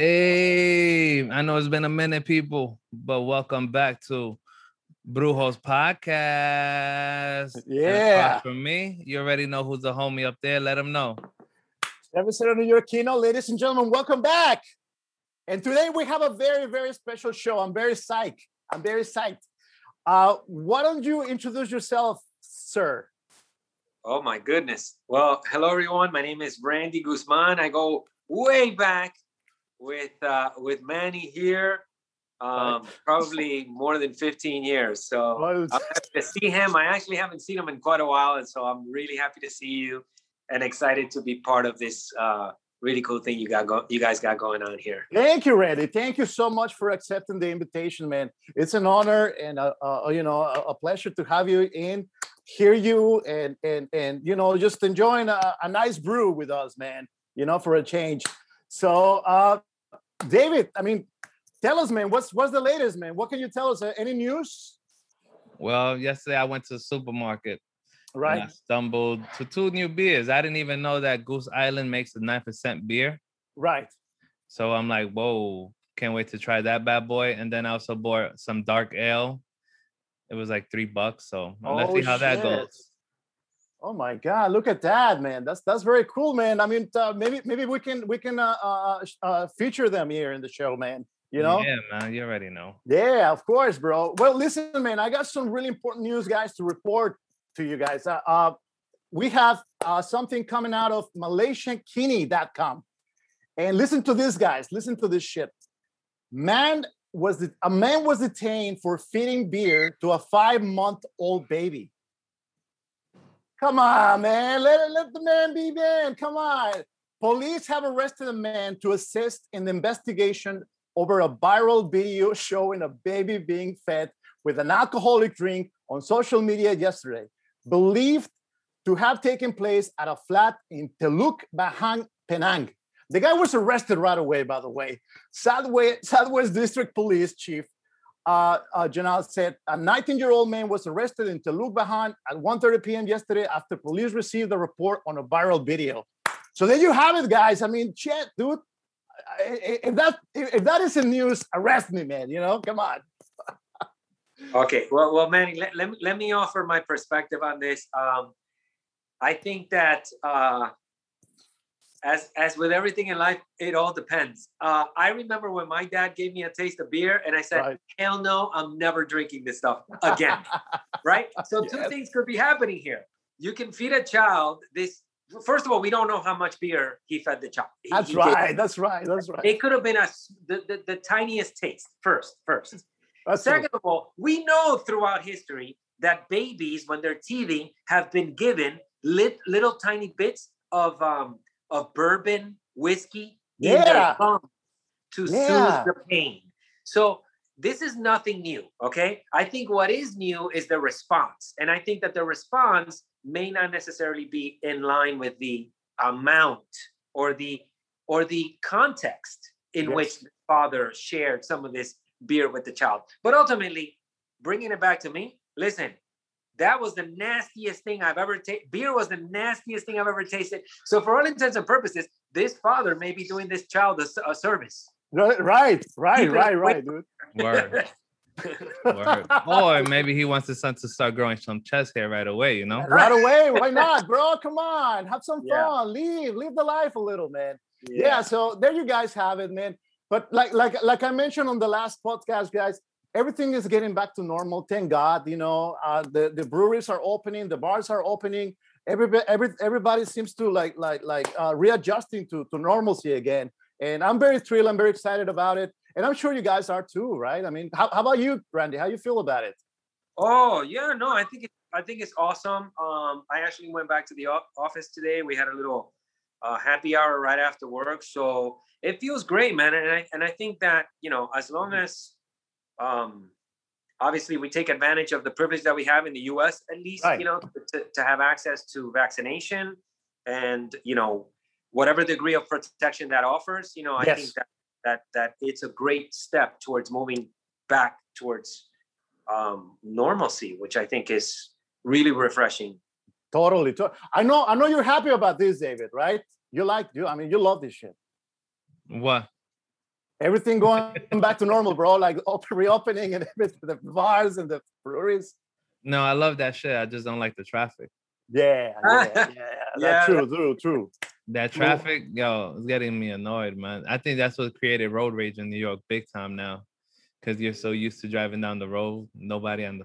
Hey, I know it's been a minute, people, but welcome back to Brujos Podcast. Yeah. For me, you already know who's the homie up there. Let him know. Episode New Yorkino, ladies and gentlemen, welcome back. And today we have a very, very special show. I'm very psyched. I'm very psyched. Uh, why don't you introduce yourself, sir? Oh my goodness. Well, hello everyone. My name is Randy Guzman. I go way back with uh, with Manny here, um, probably more than 15 years. So I'm happy to see him. I actually haven't seen him in quite a while, and so I'm really happy to see you and excited to be part of this uh, really cool thing you got go- you guys got going on here. Thank you, Randy. Thank you so much for accepting the invitation, man. It's an honor and uh, uh, you know a, a pleasure to have you in, hear you, and and and you know just enjoying a, a nice brew with us, man. You know, for a change. So, uh, David, I mean, tell us, man, what's what's the latest, man? What can you tell us? Uh, any news? Well, yesterday I went to the supermarket and I Right, stumbled to two new beers. I didn't even know that Goose Island makes a 9% beer. right. So I'm like, whoa, can't wait to try that bad boy. And then I also bought some dark ale. It was like three bucks. So let's Oh, see how that goes. Oh my God! Look at that, man. That's that's very cool, man. I mean, uh, maybe maybe we can we can uh, uh, uh, feature them here in the show, man. You know? Yeah, man, you already know. Yeah, of course, bro. Well, listen, man, I got some really important news, guys, to report to you guys. Uh, uh, we have uh, something coming out of Malaysiakini.com. And listen to this, guys. Listen to this shit. Man was a man was detained for feeding beer to a five-month-old baby. Come on, man. Let, let the man be man. Come on. Police have arrested a man to assist in the investigation over a viral video showing a baby being fed with an alcoholic drink on social media yesterday, believed to have taken place at a flat in Teluk Bahang, Penang. The guy was arrested right away, by the way. Southwest, Southwest District Police Chief uh, uh, Janal said a 19-year-old man was arrested in Teluk at 1:30 p.m. yesterday after police received a report on a viral video. So there you have it, guys. I mean, shit, dude. If that if that isn't news, arrest me, man. You know, come on. Okay. Well, well, Manny, let, let, me- let me offer my perspective on this. Um, I think that uh, as as with everything in life, it all depends. Uh, I remember when my dad gave me a taste of beer, and I said, Right. "Hell no, I'm never drinking this stuff again." right? So two things could be happening here. You can feed a child this. First of all, we don't know how much beer he fed the child. He- That's he right. That's right. That's right. It could have been a the, the, the tiniest taste first. First. That's true. Second of all, we know throughout history that babies, when they're teething, have been given lit, little tiny bits of um, of bourbon, whiskey in Yeah. their gums to Yeah. soothe the pain. So this is nothing new. Okay, I think what is new is the response, and I think that the response may not necessarily be in line with the amount or the or the context in Yes. which the father shared some of this beer with the child. But ultimately, bringing it back to me, listen, that was the nastiest thing I've ever tasted. Beer was the nastiest thing I've ever tasted. So, for all intents and purposes, this father may be doing this child a service. Right, right, right, right, right, dude. Word. Word. Or maybe he wants his son to start growing some chest hair right away, you know? Right away. Why not, bro? Come on, have some Yeah. fun. Leave, live the life a little, man. yeah so there you guys have it man but like like like i mentioned on the last podcast guys everything is getting back to normal thank god you know uh the the breweries are opening the bars are opening. Everybody every, everybody seems to like like like uh readjusting to to normalcy again. And i'm very thrilled i'm very excited about it. And i'm sure you guys are too right? I mean how, how about you randy? How you feel about it? Oh yeah, no, I think it, I think it's awesome. Um, I actually went back to the office today. We had a little uh, happy hour right after work, so it feels great, man. And I and I think that you know, as long as um, obviously we take advantage of the privilege that we have in the U.S. at least, Right. you know, to, to have access to vaccination and you know whatever degree of protection that offers. You know, I Yes. think that that that it's a great step towards moving back towards um, normalcy, which I think is really refreshing. Totally. To- I know. I know you're happy about this, David. Right? You like you. I mean, you love this shit. What? Everything going back to normal, bro. Like open, reopening and everything, the bars and the breweries. No, I love that shit. I just don't like the traffic. Yeah, yeah, yeah. Yeah, That's true, true, true. That traffic, yo, it's getting me annoyed, man. I think that's what created road rage in New York big time now. Cause you're so used to driving down the road, nobody on the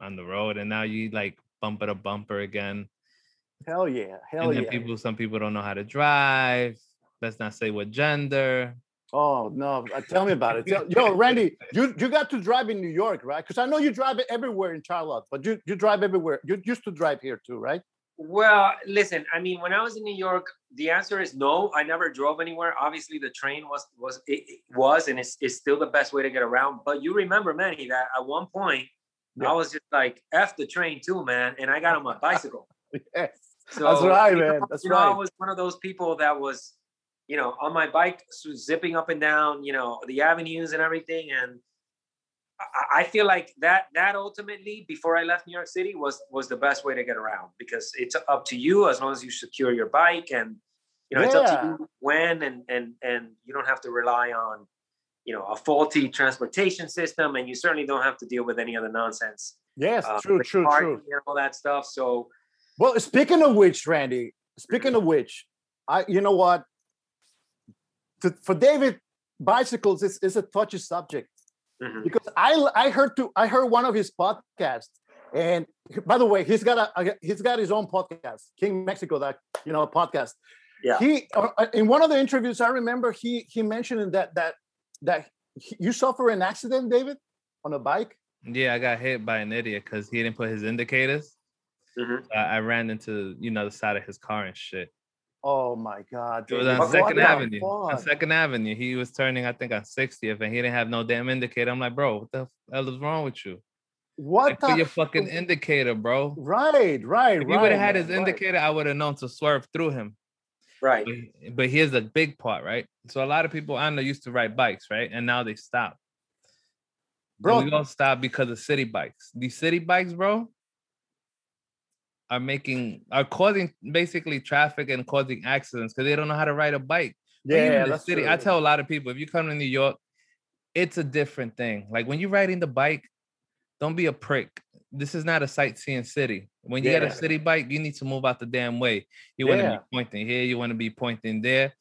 on the road, and now you like bumper to bumper again. Hell yeah, hell and then yeah. people, some people don't know how to drive. Let's not say what gender. Oh no! uh, Tell me about it. Tell- Yo, Randy, you you got to drive in New York, right? Because I know you drive it everywhere in Charlotte, but you you drive everywhere. You used to drive here too, right? Well, listen, I mean, when I was in New York, the answer is no. I never drove anywhere. Obviously, the train was was it, it was and it's, it's still the best way to get around. But you remember, Manny, that at one point Yeah. I was just like f the train too, man, and I got on my bicycle. Yes, So that's right, man. That's you know, I was one of those people that was, you know, on my bike, zipping up and down, you know, the avenues and everything. And I, I feel like that that ultimately, before I left New York City, was was the best way to get around because it's up to you as long as you secure your bike and you know it's up to you when and and and you don't have to rely on you know a faulty transportation system and you certainly don't have to deal with any other nonsense Yes, uh, true, true, true. and all that stuff so Well, speaking of which, Randy, speaking of which, I you know what? To, for David, bicycles is, is a touchy subject mhm. because I I heard to I heard one of his podcasts, and by the way, he's got a, a he's got his own podcast, King Mexico, that you know podcast. Yeah. He uh, uh, in one of the interviews I remember he he mentioned that that that he- you suffer an accident, David, on a bike. Yeah, I got hit by an idiot because he didn't put his indicators. Mhm. I, I ran into you know the side of his car and shit. Oh my God! It was on what Second Avenue. On? Second Avenue. He was turning, I think, on 60th, and he didn't have no damn indicator. I'm like, bro, what the hell is wrong with you? What Like, put the your fucking f- indicator, bro. Right, right, If right. he would have had man, his right. indicator, I would have known to swerve through him. right But, but here's the big part, right? So a lot of people I know used to ride bikes, right? And now they stop. bro. And we all stop because of Citi Bikes. These Citi Bikes, bro, are making are causing basically traffic and causing accidents because they don't know how to ride a bike. Yeah, the city. true. I tell a lot of people if you come to New York, it's a different thing. Like when you're riding the bike, don't be a prick. This is not a sightseeing city. When you get a Citi Bike, you need to move out the damn way. You want to Yeah. be pointing here, you want to be pointing there,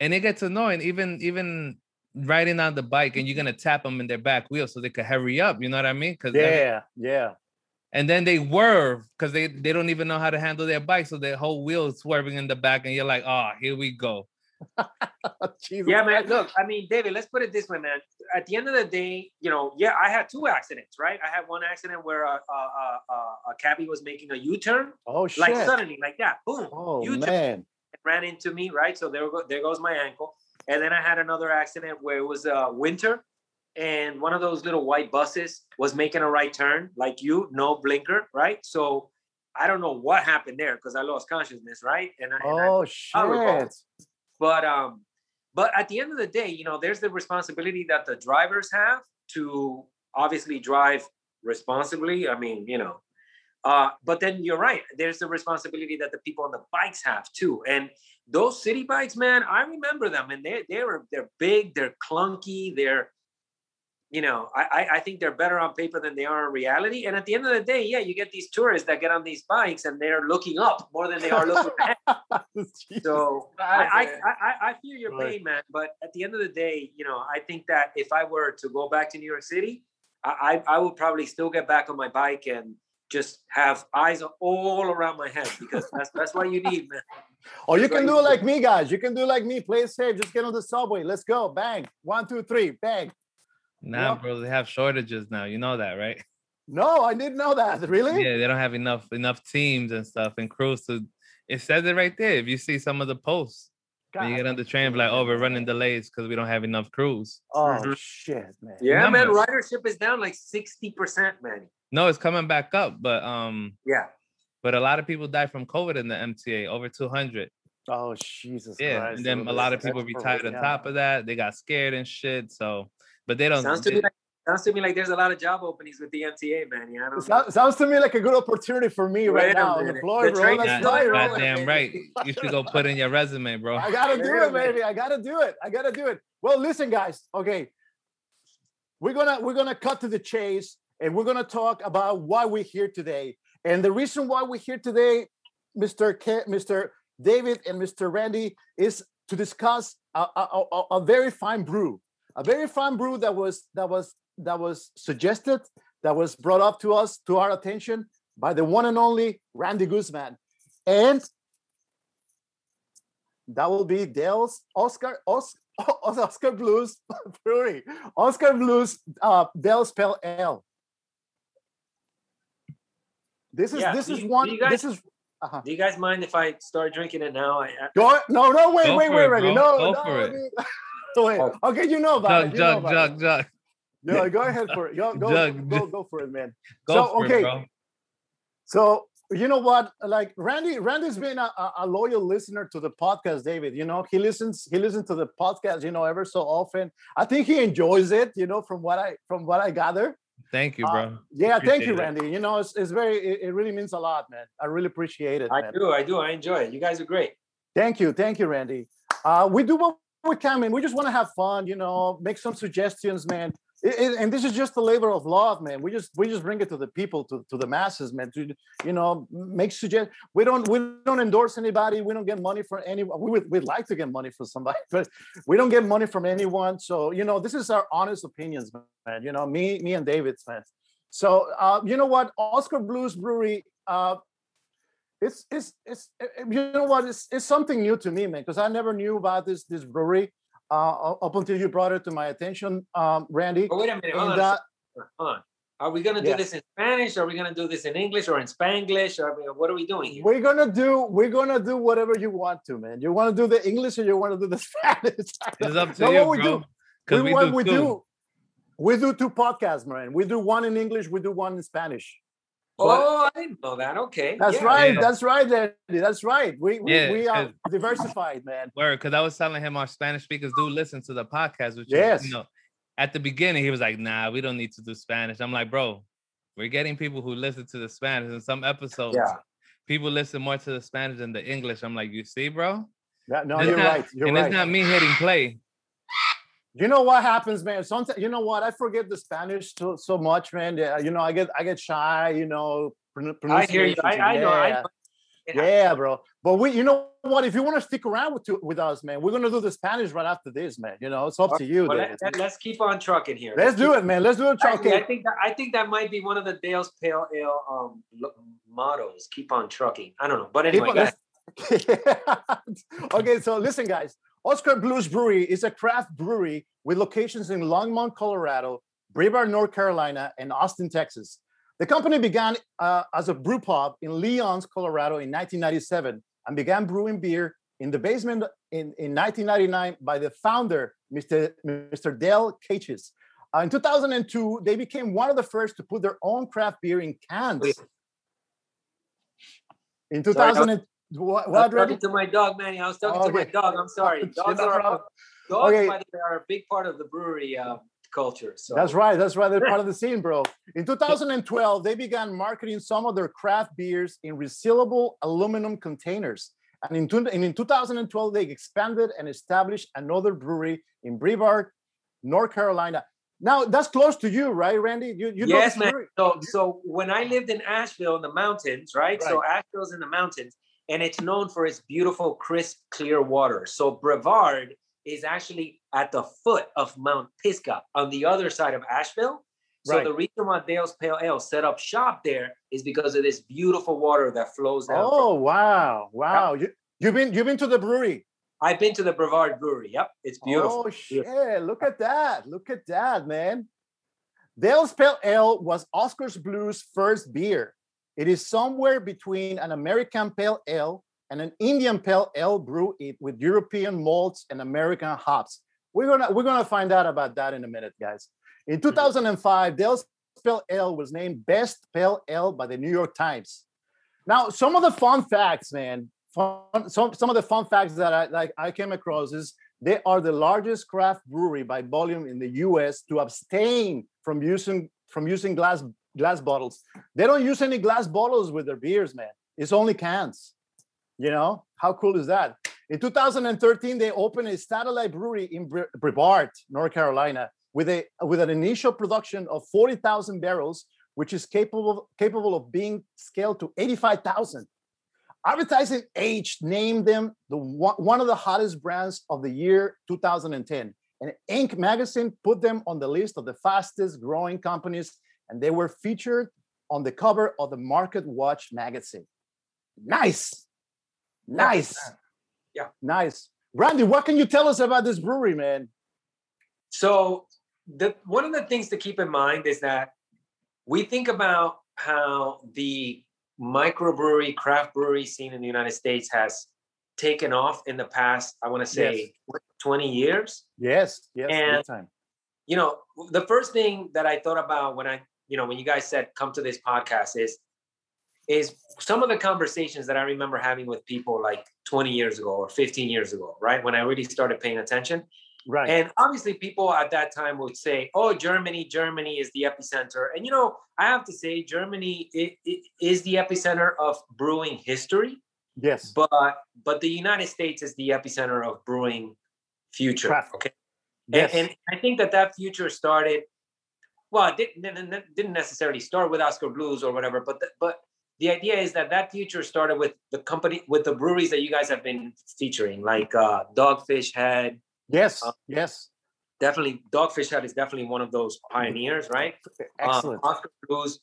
and it gets annoying. Even even riding on the bike, and you're gonna tap them in their back wheel so they could hurry up. You know what I mean? Because Yeah, yeah. And then they swerve because they they don't even know how to handle their bike, so their whole wheel is swerving in the back, and you're like, oh, here we go. Jesus Yeah, man. Look, I mean, David, let's put it this way, man. At the end of the day, you know, yeah, I had two accidents, right? I had one accident where a, a, a, a- a cabbie was making a U-turn, Oh shit. like suddenly, like that, boom, oh U-turn man. ran into me, right? So there, go, there goes my ankle. And then I had another accident where it was uh, winter, and one of those little white buses was making a right turn, like you, no blinker, right? So I don't know what happened there because I lost consciousness, right? And I, and I Oh shit. but um but at the end of the day you know there's the responsibility that the drivers have to obviously drive responsibly i mean you know uh but then you're right there's the responsibility that the people on the bikes have too and those Citi Bikes man i remember them and they they were they're big they're clunky they're you know I, I think they're better on paper than they are in reality and at the end of the day yeah you get these tourists that get on these bikes and they're looking up more than they are looking down so I, I. I, feel your pain, man. But at the end of the day, you know, I think that if I were to go back to New York City, I, I, I would probably still get back on my bike and just have eyes all around my head because that's that's what you need, man. Or you can do it like me, guys. You can do like me. Play safe. Just get on the subway. Let's go. Bang. One, two, three. Bang. Nah, Yeah. bro, they have shortages now. You know that, right? No, I didn't know that. Really? Yeah, they don't have enough enough teams and stuff and crews to. It says it right there. If you see some of the posts, when you get on the train, be like, oh, we're running delays because we don't have enough crews. Oh Mhm. shit, man. Yeah, man. Numbers. Ridership is down like sixty percent, man. No, it's coming back up, but um, Yeah. but a lot of people died from COVID in the MTA, over 200. Oh Jesus Yeah, Christ. and then a lot of people That's retired on top of that. They got scared and shit. So, but they don't. Sounds to they- me like sounds to me like there's a lot of job openings with the MTA, man. Yeah, I don't know. Sounds, sounds to me like a good opportunity for me Wait right now on the minute. floor, The bro. train Let's is God, try it, rolling. bro. goddamn right. You should go put in your resume, bro. I gotta do it, baby. I gotta do it. I gotta do it. Well, listen, guys. Okay, we're gonna we're gonna cut to the chase, and we're gonna talk about why we're here today. And the reason why we're here today, Mister Ke- Mister David and Mister Randy, is to discuss a, a, a, a very fine brew, a very fine brew that was that was that was suggested, that was brought up to us to our attention by the one and only Randy Guzman, and that will be Dale's Oscar Os, Oskar Blues Brewery. Oskar Blues uh Dale's Pale Ale. This is Yeah, this do is one guys- this is uh-huh. Do you guys mind if I start drinking it now? I, I- Go no no wait Go wait wait it, ready no Go no, for I it. mean- wait. okay you know about Jug, it you know jug, about jug, it. jug. No, go ahead for it go go, Jug, go jug. go for it man Go So, for okay. it, bro. So you know what? Like Randy, Randy's been a, a- a loyal listener to the podcast, David. You know, he listens, he listens to the podcast, you know, ever so often. I think he enjoys it, you know, from what I from what I gather. Thank you, Uh, bro. Yeah, thank you, Appreciate it. Randy. You know, it's, it's very it, it really means a lot, man. I really appreciate it, I man. do, I do, I enjoy it. You guys are great. Thank you, thank you, Randy. Uh, we do what we can, man. We just want to have fun, you know, make some suggestions, man. It- it- and this is just a labor of love, man. We just we just bring it to the people, to, to the masses, man. To you know, make suggest. We don't we don't endorse anybody. We don't get money from anyone. We would we'd like to get money from somebody, but we don't get money from anyone. So you know, this is our honest opinions, man. You know, me me and David's, man. So uh, you know what, Oskar Blues Brewery. Uh, it's it's it's uh, you know what it's, it's something new to me man because i never knew about this this brewery uh up until you brought it to my attention um randy But wait a minute, hold and on. a uh, Hold on. Are we gonna do Yeah. this in Spanish? Are we gonna do this in English or in Spanglish? Or what are we doing here? we're gonna do we're gonna do whatever you want to man you want to do the english or you want to do the spanish It's up to No, you, what we bro. do- Because we, we, do we two. do we do two podcasts man we do one in english we do one in spanish Oh, I didn't know that. Okay. that's yeah. right Yeah. that's right Randy. that's right we we, Yeah, we are 'cause- diversified man Word, because I was telling him our Spanish speakers do listen to the podcast, which is, Yes. you know, at the beginning he was like, "Nah, we don't need to do Spanish." I'm like, "Bro, we're getting people who listen to the Spanish in some episodes. Yeah. People listen more to the Spanish than the English." I'm like, "You see, bro? That- no It's you're not- right you're and right it's not me hitting play. You know what happens, man? Sometimes you know what I forget the Spanish so so much, man. Yeah, you know I get I get shy. You know, I hear you. I, I know. I Yeah. It yeah, bro. But we, you know what? If you want to stick around with with us, man, we're gonna do the Spanish right after this, man. You know, it's up to you. Well, let, us keep on trucking here. Let's do it, man. Let's do it. trucking. I Okay. think that I think that might be one of the Dale's Pale Ale um, mottos. Keep on trucking. I don't know, but anyway, on- let's- okay, so listen, guys. Oskar Blues Brewery is a craft brewery with locations in Longmont, Colorado, Brevard, North Carolina, and Austin, Texas. The company began uh, as a brew pub in Lyons, Colorado in 1997 and began brewing beer in the basement in, in 1999 by the founder, Mr. Mr. Dale Katechis. Uh, in 2002, they became one of the first to put their own craft beer in cans. In Sorry, I was- 2000, and, what, I was talking to my dog, Manny. I was talking to my dog. I'm sorry. Dogs are dogs, Okay. by the way, are a big part of the brewery uh, culture. So That's right. That's right. They're part of the scene, bro. In 2012, they began marketing some of their craft beers in resealable aluminum containers. And in, two- and in 2012, they expanded and established another brewery in Brevard, North Carolina. Now, that's close to you, right, Randy? You, you yes, man. So, so when I lived in Asheville in the mountains, right? So Asheville's in the mountains, and it's known for its beautiful, crisp, clear water. So Brevard is actually at the foot of Mount Pisgah on the other side of Asheville. So Right. the reason why Dale's Pale Ale set up shop there is because of this beautiful water that flows down. Oh, wow. Wow. You, you've, been, you've been to the brewery. I've been to the Brevard Brewery. Yep, it's beautiful. Oh shit! Look at that! Look at that, man. Dale's Pale Ale was Oscar's Blues' first beer. It is somewhere between an American Pale Ale and an Indian Pale Ale brew it with European malts and American hops. We're gonna we're gonna find out about that in a minute, guys. In mm-hmm. 2005, Dale's Pale Ale was named Best Pale Ale by the New York Times. Now, some of the fun facts, man. Fun, some some of the fun facts that I like I came across is They are the largest craft brewery by volume in the U.S. to abstain from using from using glass glass bottles. They don't use any glass bottles with their beers, man. It's only cans. You know how cool is that? In 2013, they opened a satellite brewery in Brevard, North Carolina, with a with an initial production of 40,000 barrels, which is capable capable of being scaled to 85,000. Advertising Age named them the one of the hottest brands of the year 2010, and Inc. magazine put them on the list of the fastest growing companies, and they were featured on the cover of the Market Watch magazine. Nice, nice, yeah, nice. Randy, what can you tell us about this brewery, man? So, the one of the things to keep in mind is that we think about how the microbrewery, craft brewery scene in the United States has taken off in the past, I want to say yes. 20 years. Yes, yes, and, time. You know, the first thing that I thought about when I, you know, when you guys said come to this podcast is is some of the conversations that I remember having with people like 20 years ago or 15 years ago, right? When I really started paying attention. Right. And obviously, people at that time would say, "Oh, Germany, Germany is the epicenter." And you know, I have to say, Germany it, it is the epicenter of brewing history. Yes. But but the United States is the epicenter of brewing future. Craft. Okay. Yes. And, and, I think that that future started. Well, it didn't, didn't necessarily start with Oskar Blues or whatever, but the, but the idea is that that future started with the company with the breweries that you guys have been featuring, like uh, Dogfish Head, Yes, uh, yes. Definitely, Dogfish Head is definitely one of those pioneers, right? Excellent. Um, Oskar Blues.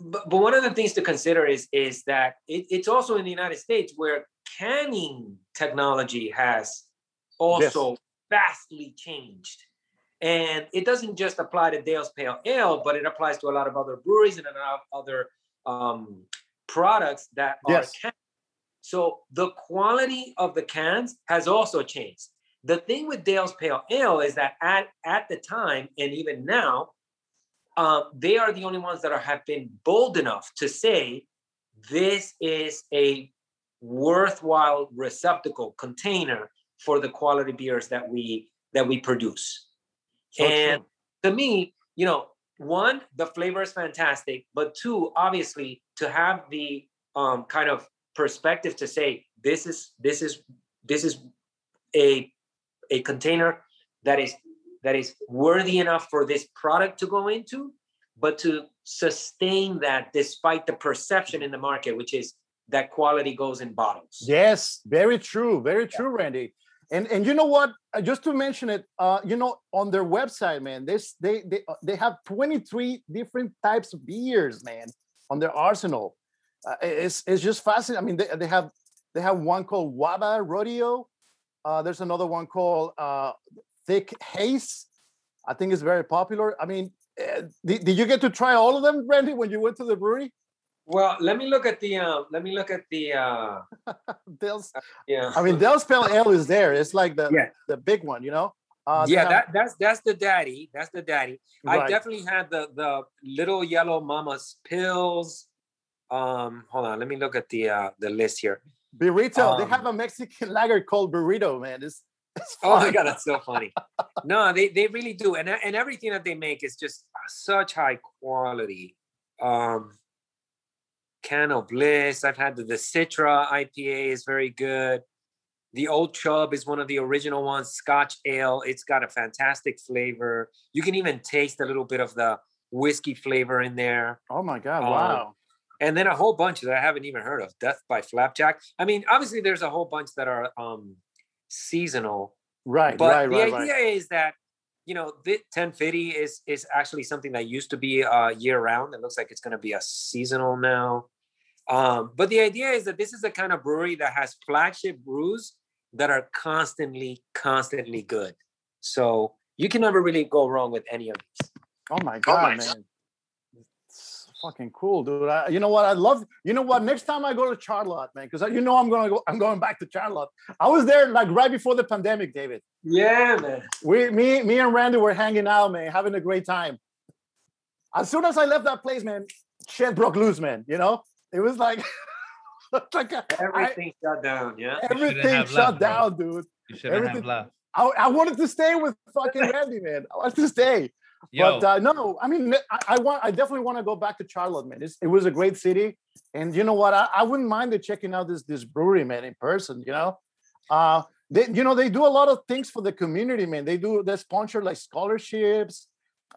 But, but one of the things to consider is is that it, it's also in the United States where canning technology has also yes. vastly changed. And it doesn't just apply to Dale's Pale Ale, but it applies to a lot of other breweries and a lot of other um, products that are canned. So the quality of the cans has also changed. The thing with Dale's Pale Ale is that at, at the time and even now, um, they are the only ones that are, have been bold enough to say this is a worthwhile receptacle container for the quality beers that we that we produce. So and true. to me, you know, one, the flavor is fantastic, but two, obviously, to have the um, kind of perspective to say this is this is this is a a container that is that is worthy enough for this product to go into, but to sustain that despite the perception in the market, which is that quality goes in bottles. Yes, very true, very true, Randy. And and you know what? Uh, just to mention it, uh, you know, on their website, man, this they they uh, they have 23 different types of beers, man, on their arsenal. Uh, it's it's just fascinating. I mean, they, they have they have one called Waba Rodeo, uh, there's another one called uh, Thick Haze. I think it's very popular. I mean, uh, did, did you get to try all of them, Randy, when you went to the brewery? Well, let me look at the. Um, let me look at the. Uh, Dale's. Uh, yeah. I mean, Dale's Pale Ale is there. It's like the yeah. the big one, you know. Uh, yeah, that, that's that's the daddy. That's the daddy. Right. I definitely had the the little yellow mama's pills. Um, hold on, let me look at the uh the list here. Beerito. Um, they have a Mexican lager called Beerito, man. It's, it's oh my god, that's so funny. no, they they really do, and and everything that they make is just such high quality. Um, Can-O-Bliss. I've had the, the Citra IPA is very good. The Old Chub is one of the original ones. Scotch Ale. It's got a fantastic flavor. You can even taste a little bit of the whiskey flavor in there. Oh my god! Um, wow and then a whole bunch that I haven't even heard of. Death by Flapjack. I mean, obviously, there's a whole bunch that are um, seasonal. Right. But right, the right, idea right. is that you know, the 1050 is is actually something that used to be uh, year round. It looks like it's going to be a seasonal now. Um, but the idea is that this is the kind of brewery that has flagship brews that are constantly, constantly good. So you can never really go wrong with any of these. Oh my god, oh my man! God fucking cool, dude. I, you know what? I love. You know what? Next time I go to Charlotte, man, because you know I'm gonna go. I'm going back to Charlotte. I was there like right before the pandemic, David. Yeah, man. We, me, me and Randy were hanging out, man, having a great time. As soon as I left that place, man, shit broke loose, man. You know, it was like, like a, everything I, shut down. Yeah, everything shut left, down, bro. dude. You should have left. I, I wanted to stay with fucking Randy, man. I wanted to stay. Yo, But uh, no, I mean, I, I want, I definitely want to go back to Charlotte, man. It's, it was a great city, and you know what? I, I wouldn't mind it checking out this this brewery, man, in person. You know, uh, they, you know, they do a lot of things for the community, man. They do, they sponsor like scholarships.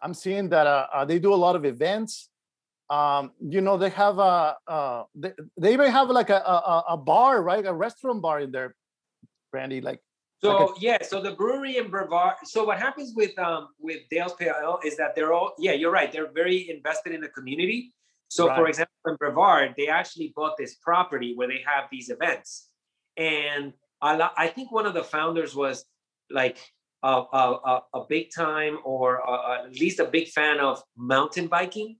I'm seeing that uh, uh, they do a lot of events. Um, you know, they have a, uh, they, they even have like a, a a bar, right? A restaurant bar in there, Randy. Like, So Like yeah, so the brewery in Brevard. So what happens with um with Dale's Pale Ale is that they're all yeah, you're right. They're very invested in the community. So for example, in Brevard, they actually bought this property where they have these events, and I I think one of the founders was like a a, a, a big time or uh at least a big fan of mountain biking.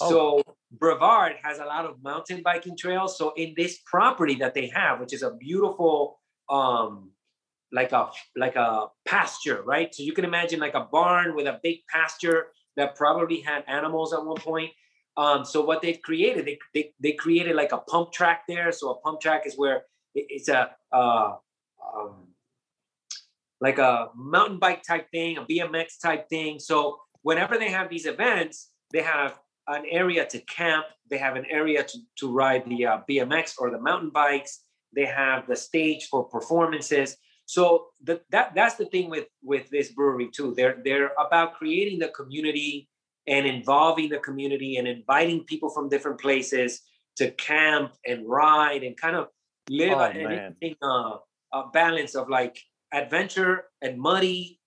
Oh. So Brevard has a lot of mountain biking trails. So in this property that they have, which is a beautiful um like a like a pasture, right? So you can imagine like a barn with a big pasture that probably had animals at one point. Um, so what they've created, they, they they created like a pump track there. So a pump track is where it- it's a uh, um, like a mountain bike type thing, a BMX type thing. So whenever they have these events, they have an area to camp. They have an area to, to ride the uh, BMX or the mountain bikes. They have the stage for performances. So the, that that's the thing with with this brewery too. They're they're about creating the community and involving the community and inviting people from different places to camp and ride and kind of live Oh, an interesting uh, a balance of like adventure and muddy,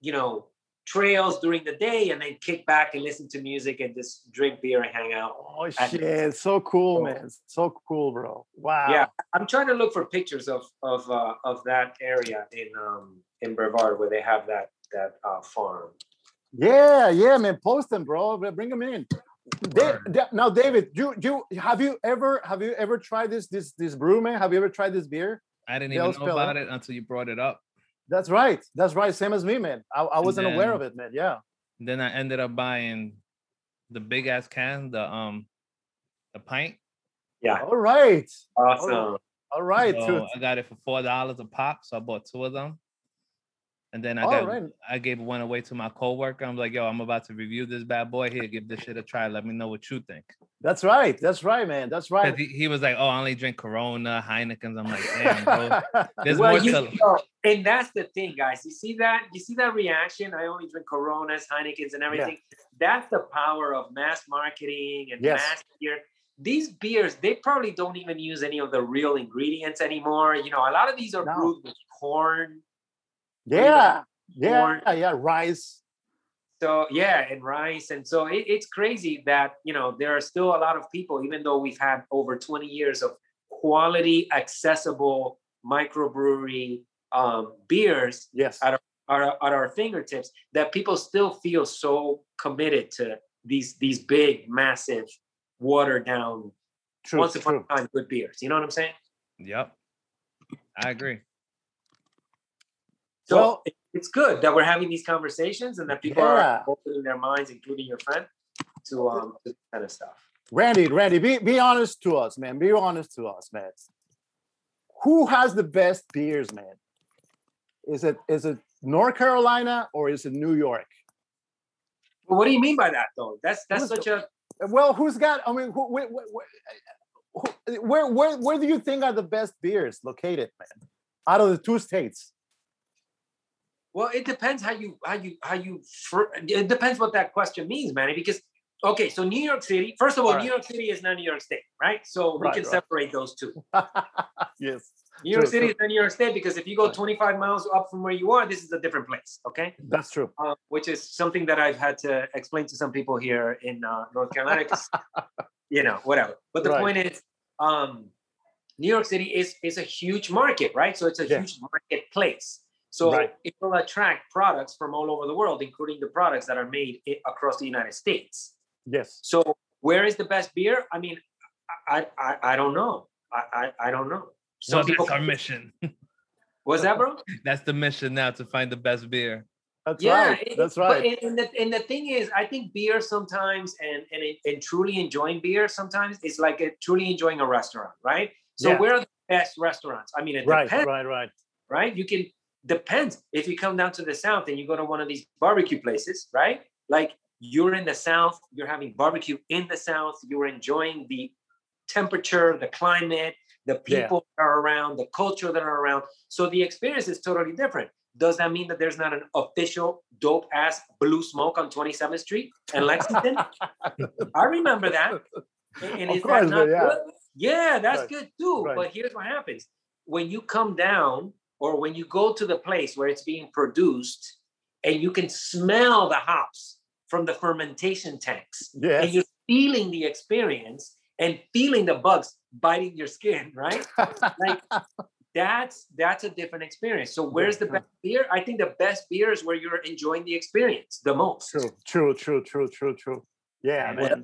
you know, trails during the day, and then kick back and listen to music and just drink beer and hang out. oh And- shit, so cool, So- man. So cool, bro. Wow. Yeah, I'm trying to look for pictures of of uh, of that area in um in Brevard where they have that that uh, farm. Yeah, yeah, man. Post them, bro. Bring them in. Da- Word. Now, David, you you have you ever have you ever tried this this this brew, man? Have you ever tried this beer? I didn't Dale's even know Pale Ale? about it until you brought it up. That's right. That's right. Same as me, man. I, I wasn't aware of it, man. Yeah. Then I ended up buying the big ass can, the um, the pint. Yeah, All right. awesome. All right. So. I got it for four dollars a pop, so I bought two of them. And then I got right. I gave one away to my coworker. I'm like, yo, I'm about to review this bad boy here. Give this shit a try. Let me know what you think. That's right. That's right, man. That's right. He, he was like, oh, I only drink Corona, Heinekens. I'm like, damn, bro. There's well, more you, to know, and that's the thing, guys. You see that? You see that reaction? I only drink Coronas, Heinekens, and everything. That's the power of mass marketing and Yes. mass beer. These beers, they probably don't even use any of the real ingredients anymore. You know, a lot of these are No. brewed with corn. Yeah. Yeah. corn. Yeah. Rice. So yeah, and rice, and so it, it's crazy that you know there are still a lot of people, even though we've had over 20 years of quality, accessible microbrewery um, beers Yes. at our, at our fingertips, that people still feel so committed to these these big, massive, watered down, True. once upon True. a time good beers. You know what I'm saying? Yep. I agree. So Well- it's good that we're having these conversations and that people Yeah. are opening their minds, including your friend, to um to this kind of stuff. Randy, Randy, be, be honest to us, man. Be honest to us, man. Who has the best beers, man? Is it is it North Carolina or is it New York? But what do you mean by that, though? That's that's Who's such a Well, who's got? I mean, who, where, who- where, where, where do you think are the best beers located, man? Out of the two states. Well. It depends how you how you how you. It depends what that question means, Manny. Because okay, so New York City. First of all, All right. New York City is not New York State, right? So we Right, can right. separate those two. yes, New York True, City true. is not New York State because if you go 25 miles up from where you are, this is a different place. Okay. that's true. uh, which is something that I've had to explain to some people here in uh, North Carolina. you know, whatever. But the point is, um, New York City is is a huge market, right? So it's a Yeah. huge marketplace. So Right. it will attract products from all over the world, including the products that are made across the United States. Yes. So where is the best beer? I mean, I I, I don't know. I, I I don't know. Some Well, people that's our mission. was that, bro? that's the mission now to find the best beer. That's yeah, right. it- That's right. And, and the and the thing is, I think beer sometimes and and and truly enjoying beer sometimes is like a, truly enjoying a restaurant, right? So Yeah. where are the best restaurants? I mean, it right, depends, right, right. right? You can depends. If you come down to the south and you go to one of these barbecue places, right? Like you're in the south, you're having barbecue in the south, you're enjoying the temperature, the climate, the people yeah. that are around, the culture that are around. So the experience is totally different. Does that mean that there's not an official dope ass blue smoke on 27th Street and Lexington? I remember that. And of is course, that not yeah. good? Yeah, that's right. good too. Right. But here's what happens when you come down or when you go to the place where it's being produced and you can smell the hops from the fermentation tanks yes. and you're feeling the experience and feeling the bugs biting your skin, right? like that's that's a different experience. So where's the best beer? I think the best beer is where you're enjoying the experience the most. True, true, true, true, true, true. Yeah, man.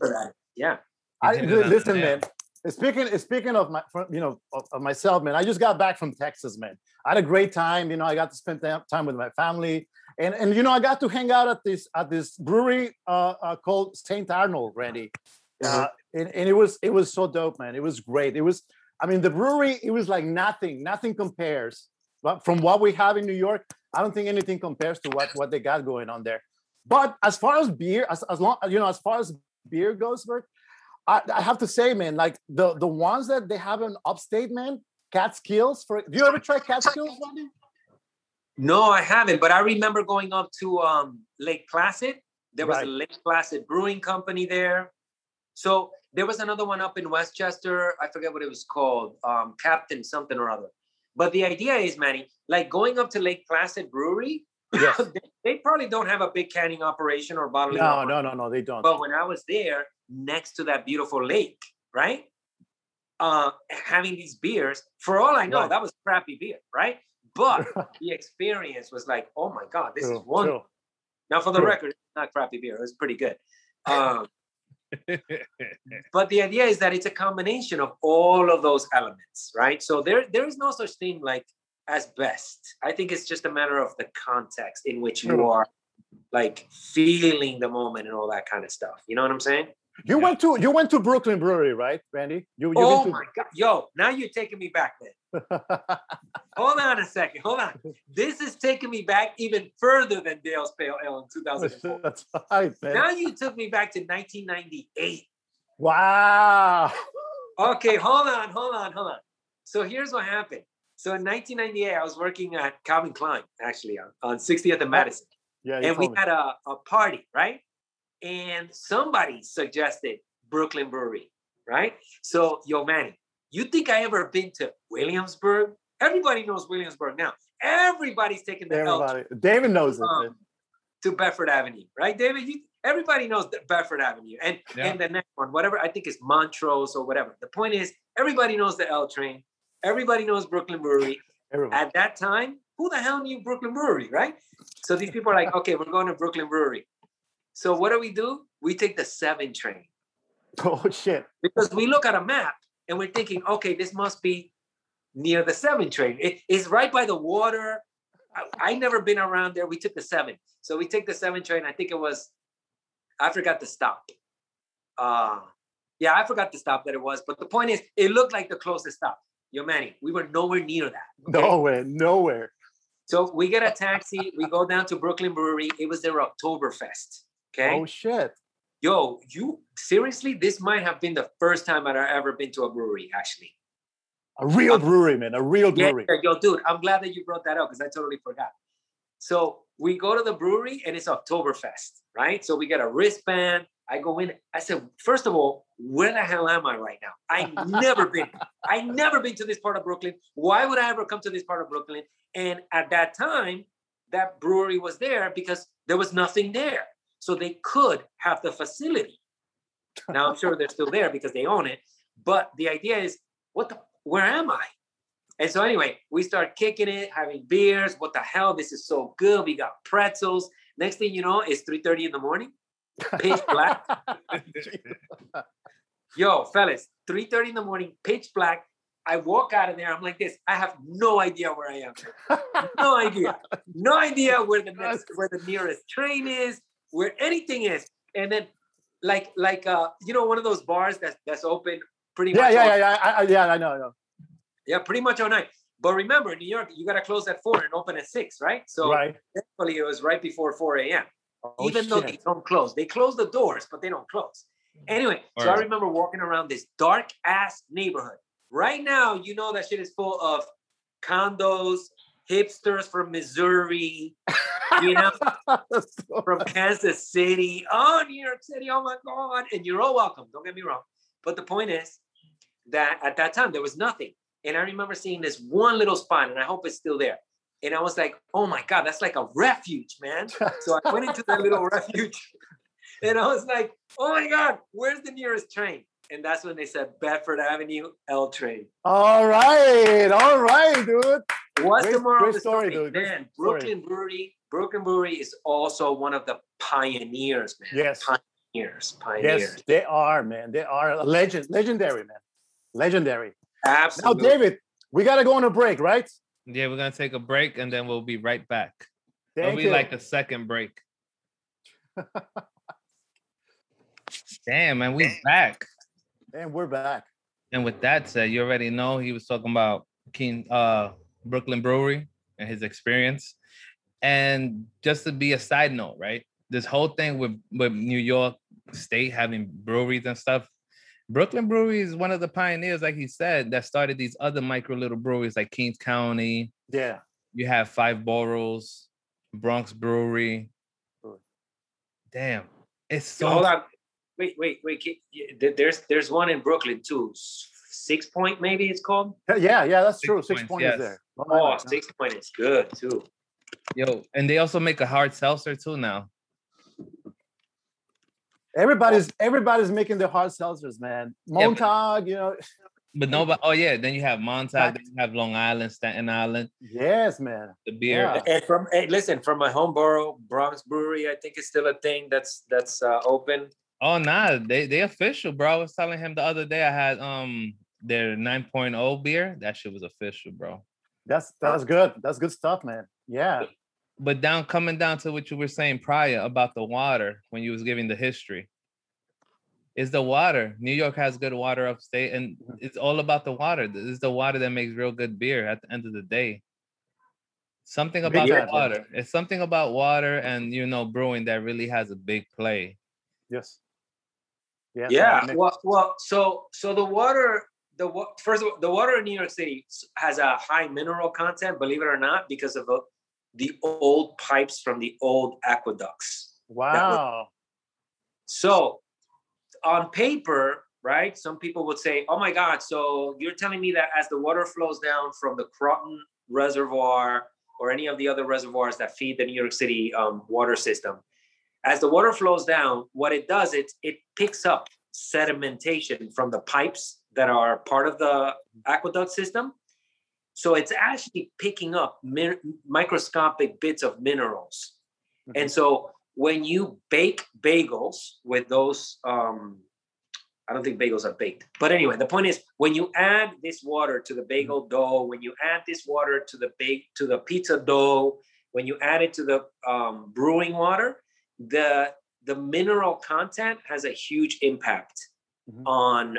Yeah. I listen, man. Speaking speaking of my you know of, of, myself, man. I just got back from Texas, man. I had a great time. You know, I got to spend time with my family, and and you know, I got to hang out at this at this brewery uh, uh, called Saint Arnold, Randy. Uh, and, and it was it was so dope, man. It was great. It was, I mean, the brewery. It was like nothing. Nothing compares. But from what we have in New York, I don't think anything compares to what what they got going on there. But as far as beer, as, as long you know, as far as beer goes, Bert, I, I have to say, man, like the the ones that they have in upstate, man, Catskills. For do you ever try Catskills, Randy? No, I haven't. But I remember going up to um, Lake Placid. There was right. a Lake Placid Brewing Company there. So there was another one up in Westchester. I forget what it was called, um, Captain something or other. But the idea is, Manny, like going up to Lake Placid Brewery, yes. they, they, probably don't have a big canning operation or bottling. No, operation. no, no, no, they don't. But when I was there, next to that beautiful lake, right? Uh, having these beers, for all I know, right. that was crappy beer, right? But the experience was like, oh my god, this true, is wonderful. True. Now, for the true. record, it's not crappy beer; it was pretty good. Um, but the idea is that it's a combination of all of those elements, right? So there, there is no such thing like as best. I think it's just a matter of the context in which you are like feeling the moment and all that kind of stuff. You know what I'm saying? You yeah. went to you went to Brooklyn Brewery, right, Randy? You, you oh to... my god, yo! Now you're taking me back, man. hold on a second. Hold on. This is taking me back even further than Dale's Pale Ale in 2004. That's right, man. Now you took me back to 1998. Wow. okay, hold on, hold on, hold on. So here's what happened. So in 1998, I was working at Calvin Klein, actually, on, on 60th and Madison. Yeah, and we me. had a, a party, right? And somebody suggested Brooklyn Brewery, right? So, yo, Manny, you think I ever been to Williamsburg? Everybody knows Williamsburg now. Everybody's taking the Everybody. L David knows it. Um, to Bedford Avenue, right, David? You, everybody knows Bedford Avenue, and yeah. and the next one, whatever I think is Montrose or whatever. The point is, everybody knows the L train. Everybody knows Brooklyn Brewery. Everybody. At that time, who the hell knew Brooklyn Brewery, right? So these people are like, okay, we're going to Brooklyn Brewery. So what do we do? We take the seven train. Oh shit. Because we look at a map and we're thinking, okay, this must be near the seven train. It, it's right by the water. I, I never been around there. We took the seven. So we take the seven train. I think it was, I forgot the stop. Uh, yeah, I forgot the stop that it was. But the point is, it looked like the closest stop. Yo, Manny, we were nowhere near that. Okay? Nowhere, nowhere. So we get a taxi. we go down to Brooklyn Brewery. It was their Oktoberfest. Okay. Oh shit. Yo, you seriously? This might have been the first time that I've ever been to a brewery, actually. A real um, brewery, man. A real brewery. Yeah, yo, dude, I'm glad that you brought that up because I totally forgot. So we go to the brewery and it's Oktoberfest, right? So we get a wristband. I go in. I said, first of all, where the hell am I right now? I never been. I never been to this part of Brooklyn. Why would I ever come to this part of Brooklyn? And at that time, that brewery was there because there was nothing there. So they could have the facility. Now I'm sure they're still there because they own it. But the idea is, what the where am I? And so anyway, we start kicking it, having beers. What the hell? This is so good. We got pretzels. Next thing you know, it's 3:30 in the morning. Pitch black. Yo, fellas, 3:30 in the morning, pitch black. I walk out of there. I'm like this. I have no idea where I am. no idea. No idea where the next, where the nearest train is where anything is. And then like like uh you know one of those bars that's that's open pretty yeah, much. Yeah, yeah, yeah, I, yeah. I know, I know. Yeah, pretty much all night. But remember, New York, you got to close at four and open at six, right? So right. definitely it was right before 4 a.m. Oh, Even though they don't close, they close the doors, but they don't close. Anyway, so I remember walking around this dark ass neighborhood. Right now, you know that shit is full of condos, hipsters from Missouri, you know, from Kansas City. Oh, New York City. Oh my God. And you're all welcome. Don't get me wrong. But the point is that at that time, there was nothing. And I remember seeing this one little spot, and I hope it's still there. And I was like, oh my God, that's like a refuge, man. So I went into that little refuge and I was like, oh my God, where's the nearest train? And that's when they said Bedford Avenue L train. all right, all right, dude. What's Great- the moral of the story, story? dude. Man, story. Brooklyn Brewery, Brooklyn Brewery is also one of the pioneers, man. Yes, Pioneers, pioneers. yes, they are, man. They are legend, legendary, man. Legendary. Absolutely. Now, David, we gotta go on a break, right? Yeah, we're gonna take a break and then we'll be right back. It'll be you. like a second break. Damn, man, we back. and we're back. And with that said, you already know he was talking about King uh Brooklyn Brewery and his experience. And just to be a side note, right? This whole thing with with New York State having breweries and stuff. Brooklyn Brewery is one of the pioneers, like he said, that started these other micro little breweries like Kings County. Yeah. You have Five Boroughs, Bronx Brewery. Brewery. Damn, it's So so hold on. Wait, wait, wait. Keep- yeah, there- There's there's one in Brooklyn too. Sixpoint, maybe it's called. Yeah, yeah, that's Six true. Six points, points yes. there. Oh, Oh, Sixpoint is good too. Yo, and they also make a hard seltzer too now. Everybody's everybody's making the hard seltzers, man. Yeah, but- you know. But nobody. Oh yeah, then you have Montauk. Then you have Long Island, Staten Island, Yes, man. the beer. Yeah. And from hey, listen, from my home borough, Bronx Brewery, I think it's still a thing that's that's uh, open. Oh nah, they they official, bro. I was telling him the other day I had um their 9.0 beer. That shit was official, bro. That's that's good. That's good stuff, man. Yeah. But down coming down to what you were saying prior about the water when you was giving the history. Is the water. New York has good water upstate, and Mhm. it's all about the water. This is the water that makes real good beer at the end of the day. Something Big about the time, man. water. It's something about water and you know brewing that really has a big play. Yes. Yeah. yeah. Well, well, so so the water, the first of all, the water in New York City has a high mineral content, believe it or not, because of the, the old pipes from the old aqueducts. Wow. So on paper, right, some people would say, oh my God, so you're telling me that as the water flows down from the Croton Reservoir or any of the other reservoirs that feed the New York City um, water system, as the water flows down, what it does, it, it picks up sedimentation from the pipes that are part of the aqueduct system. So it's actually picking up min- microscopic bits of minerals. And so when you bake bagels with those, um, I don't think bagels are baked. But anyway, the point is when you add this water to the bagel dough, when you add this water to the bake to the pizza dough, when you add it to the um, brewing water, the the mineral content has a huge impact Mhm. on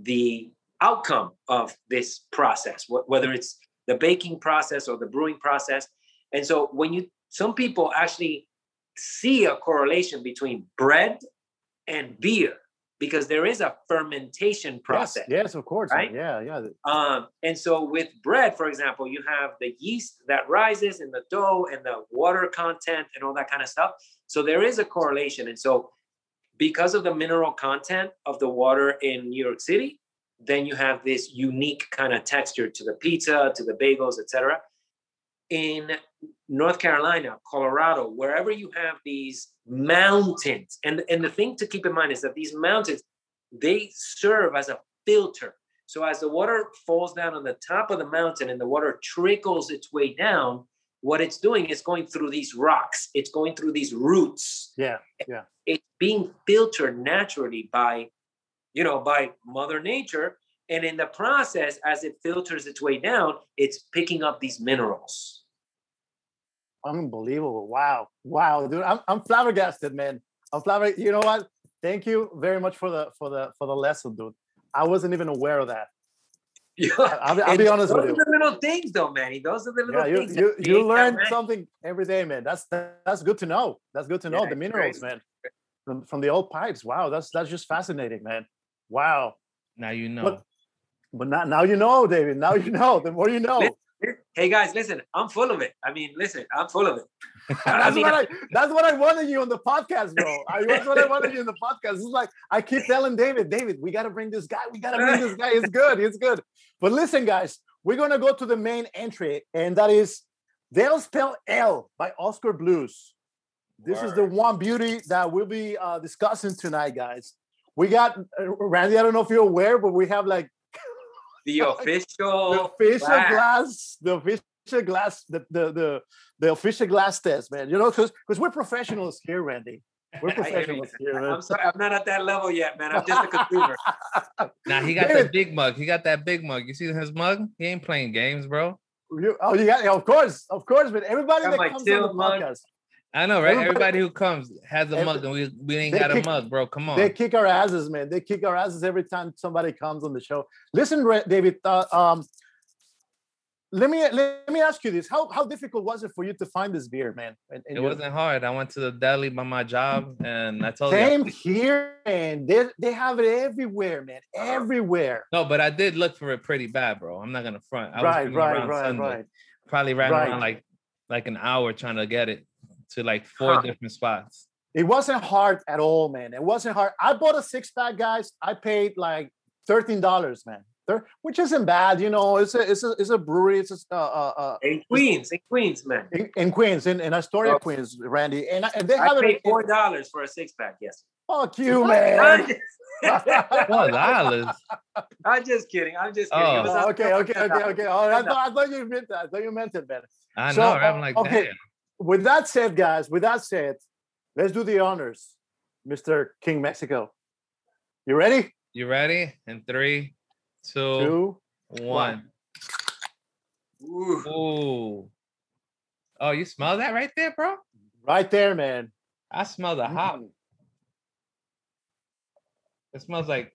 the outcome of this process, wh- whether it's the baking process or the brewing process. And so when you some people actually see a correlation between bread and beer because there is a fermentation process. yes, of course. right? Yeah, yeah. Um, and so with bread, for example, you have the yeast that rises in the dough and the water content and all that kind of stuff. So there is a correlation. And so because of the mineral content of the water in New York City, then you have this unique kind of texture to the pizza, to the bagels, etc. In North Carolina, Colorado, wherever you have these mountains, and, and the thing to keep in mind is that these mountains, they serve as a filter. So as the water falls down on the top of the mountain and the water trickles its way down, what it's doing is going through these rocks, it's going through these roots. Yeah. It's being filtered naturally by, you know, by Mother Nature. And in the process, as it filters its way down, it's picking up these minerals. Unbelievable. Wow. Wow, dude. I'm I'm flabbergasted, man. I'm flabbergasted. You know what? Thank you very much for the for the for the lesson, dude. I wasn't even aware of that. yeah, I'll, be- I'll be honest those with are you. the little things, though, Manny. Those are the little Yeah, you things. you, you learn something every day, man. That's that's good to know. That's good to know Yeah, the minerals, crazy. man, from from the old pipes. Wow, that's that's just fascinating, man. Wow. Now you know. But but not, now you know, David. Now you know. The more you know. Hey guys, listen, I'm full of it. I mean, listen, I'm full of it. I That's mean, what I that's what I wanted you on the podcast, bro. I, that's what I wanted you in the podcast. It's like I keep telling David, David, we gotta bring this guy. We gotta bring this guy. It's good. It's good. But listen, guys, we're gonna go to the main entry, and that is Dale's Pale Ale by Oskar Blues. This is the one beauty that we'll be uh, discussing tonight, guys. We got uh, Randy. I don't know if you're aware, but we have like the official the official official glass. glass, the official glass, the the the, the official glass test, man. You know, because because we're professionals here, Randy. We're I hear you. professionals here, man. I'm sorry, I'm not at that level yet, man. I'm just a consumer. Now he got David- that big mug. He got that big mug. You see his mug? He ain't playing games, bro. You, oh, you got, of course, of course, but everybody Got that comes on the chill mug. podcast, I know, right? Everybody- Everybody, who comes has a Every- mug, and we we ain't got a mug, bro. Come on. they kick our asses, man. They kick our asses every time somebody comes on the show. Listen, David, uh, um, let me let me ask you this: how how difficult was it for you to find this beer, man? And, and it you- wasn't hard. I went to the deli by my job, and I told you. Same here, and they they have it everywhere, man, everywhere. No, but I did look for it pretty bad, bro. I'm not gonna front. I Right, right, right, Sunday. right. Probably ran Right. around like like an hour trying to get it to like four Huh. different spots. It wasn't hard at all, man. It wasn't hard. I bought a six pack, guys. I paid like thirteen dollars, man. Thir- which isn't bad, you know. It's a it's a it's a brewery. It's a, uh, uh, uh, In Queens, in Queens, man. in, in Queens, in, in Astoria, Oh. Queens, Randy, and, I- and they I have it. paid in- four dollars for a six pack. Yes. Fuck you, man. Four dollars. I'm just kidding. I'm just kidding. Oh. Was okay, okay, okay, okay. Oh, I thought, I thought you meant that. I thought you meant it, man. I So, know. right? I'm uh, like, okay. damn. With that said, guys, with that said, let's do the honors, Mr. King Mexico. You ready? You ready? In three, two, Two. one. Ooh. Ooh. Oh, you smell that right there, bro? Right there, man. I smell the hop. Mm. It smells like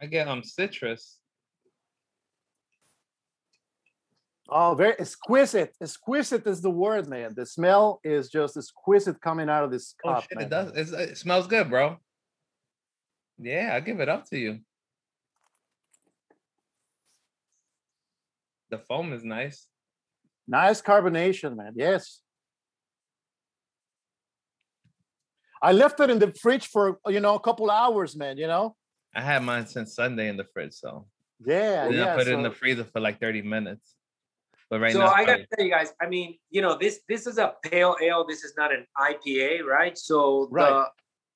I get um citrus. Oh, very exquisite. Exquisite is the word, man. The smell is just exquisite coming out of this cup. Oh cup, shit, man. it does. It's, uh, it smells good, bro. Yeah, I give it up to you. The foam is nice. Nice carbonation, man. Yes. I left it in the fridge for you know a couple hours, man. You know. I had mine since Sunday in the fridge, so Yeah, yeah. I put it in the freezer for like 30 minutes. But right so now, I gotta tell you guys, I mean, you know, this this is a pale ale. This is not an IPA, right? So Right.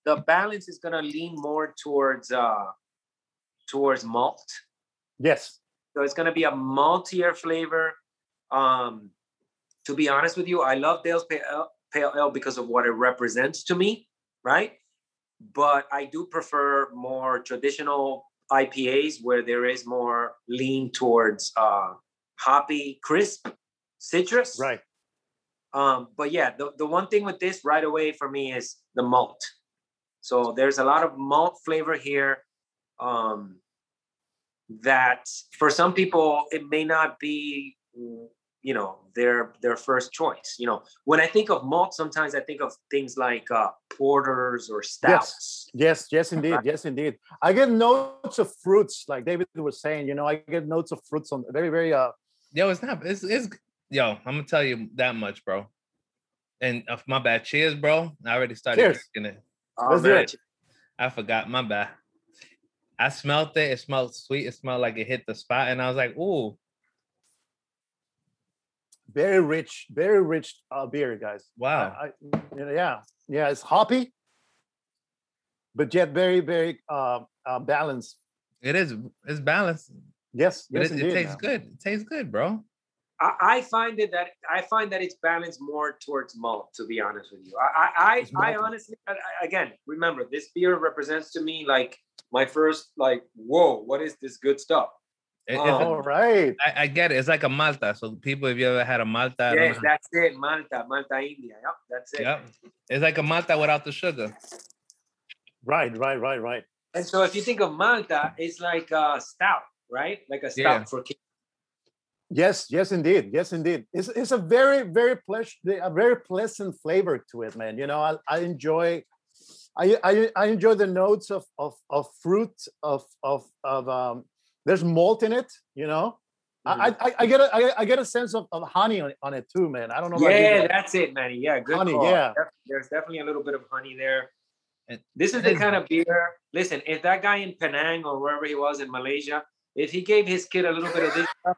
the the balance is gonna lean more towards uh towards malt. yes. So it's gonna be a maltier flavor. Um, to be honest with you, I love Dale's Pale Ale, Pale Ale because of what it represents to me, right? But I do prefer more traditional IPAs where there is more lean towards uh, hoppy, crisp citrus. Right. Um, but yeah, the, the one thing with this right away for me is the malt. So there's a lot of malt flavor here. Um, that for some people it may not be you know their their first choice you know when i think of malt sometimes i think of things like uh porters or stouts Yes, yes, indeed. Yes, indeed. I get notes of fruits, like David was saying. You know, I get notes of fruits on very, very. Uh, yo, it's not. It's it's yo. I'm gonna tell you that much, bro. And uh, my bad. Cheers, bro. I already started Cheers. drinking it. Man. it. I forgot. My bad. I smelled it. It smelled sweet. It smelled like it hit the spot, and I was like, "Ooh, very rich, very rich uh, beer, guys. wow." I, I, yeah, yeah. It's hoppy, but yet very, very uh, uh, balanced. It is. It's balanced, Yes, but yes, it, it tastes man. good. It tastes good, bro. I, I find it that I find that it's balanced more towards malt. To be honest with you, I I I, I honestly I- I- again remember this beer represents to me like my first like whoa what is this good stuff? It- it's Oh. All right. I, I get it. It's like a Malta. So people, if you ever had a Malta, I don't Yes, that's it, Malta, Malta India. Yep, that's it. Yep. it's like a Malta without the sugar. Right, right, right, right. And so if you think of Malta, it's like uh, stout, right? Like a stop Yeah. for kids. Yes, yes, indeed, yes, indeed. It's it's a very very pleasant, a very pleasant flavor to it, man. You know, I, I enjoy, I, I I enjoy the notes of of of fruit of of of um. There's malt in it, you know. I, I I get a I, I get a sense of, of honey on, on it too, man. I don't know. Yeah, guys. that's it, Manny. Yeah, good Honey, call. yeah. There's definitely a little bit of honey there. This is the kind of beer. Listen, if that guy in Penang or wherever he was in Malaysia, if he gave his kid a little bit of this stuff,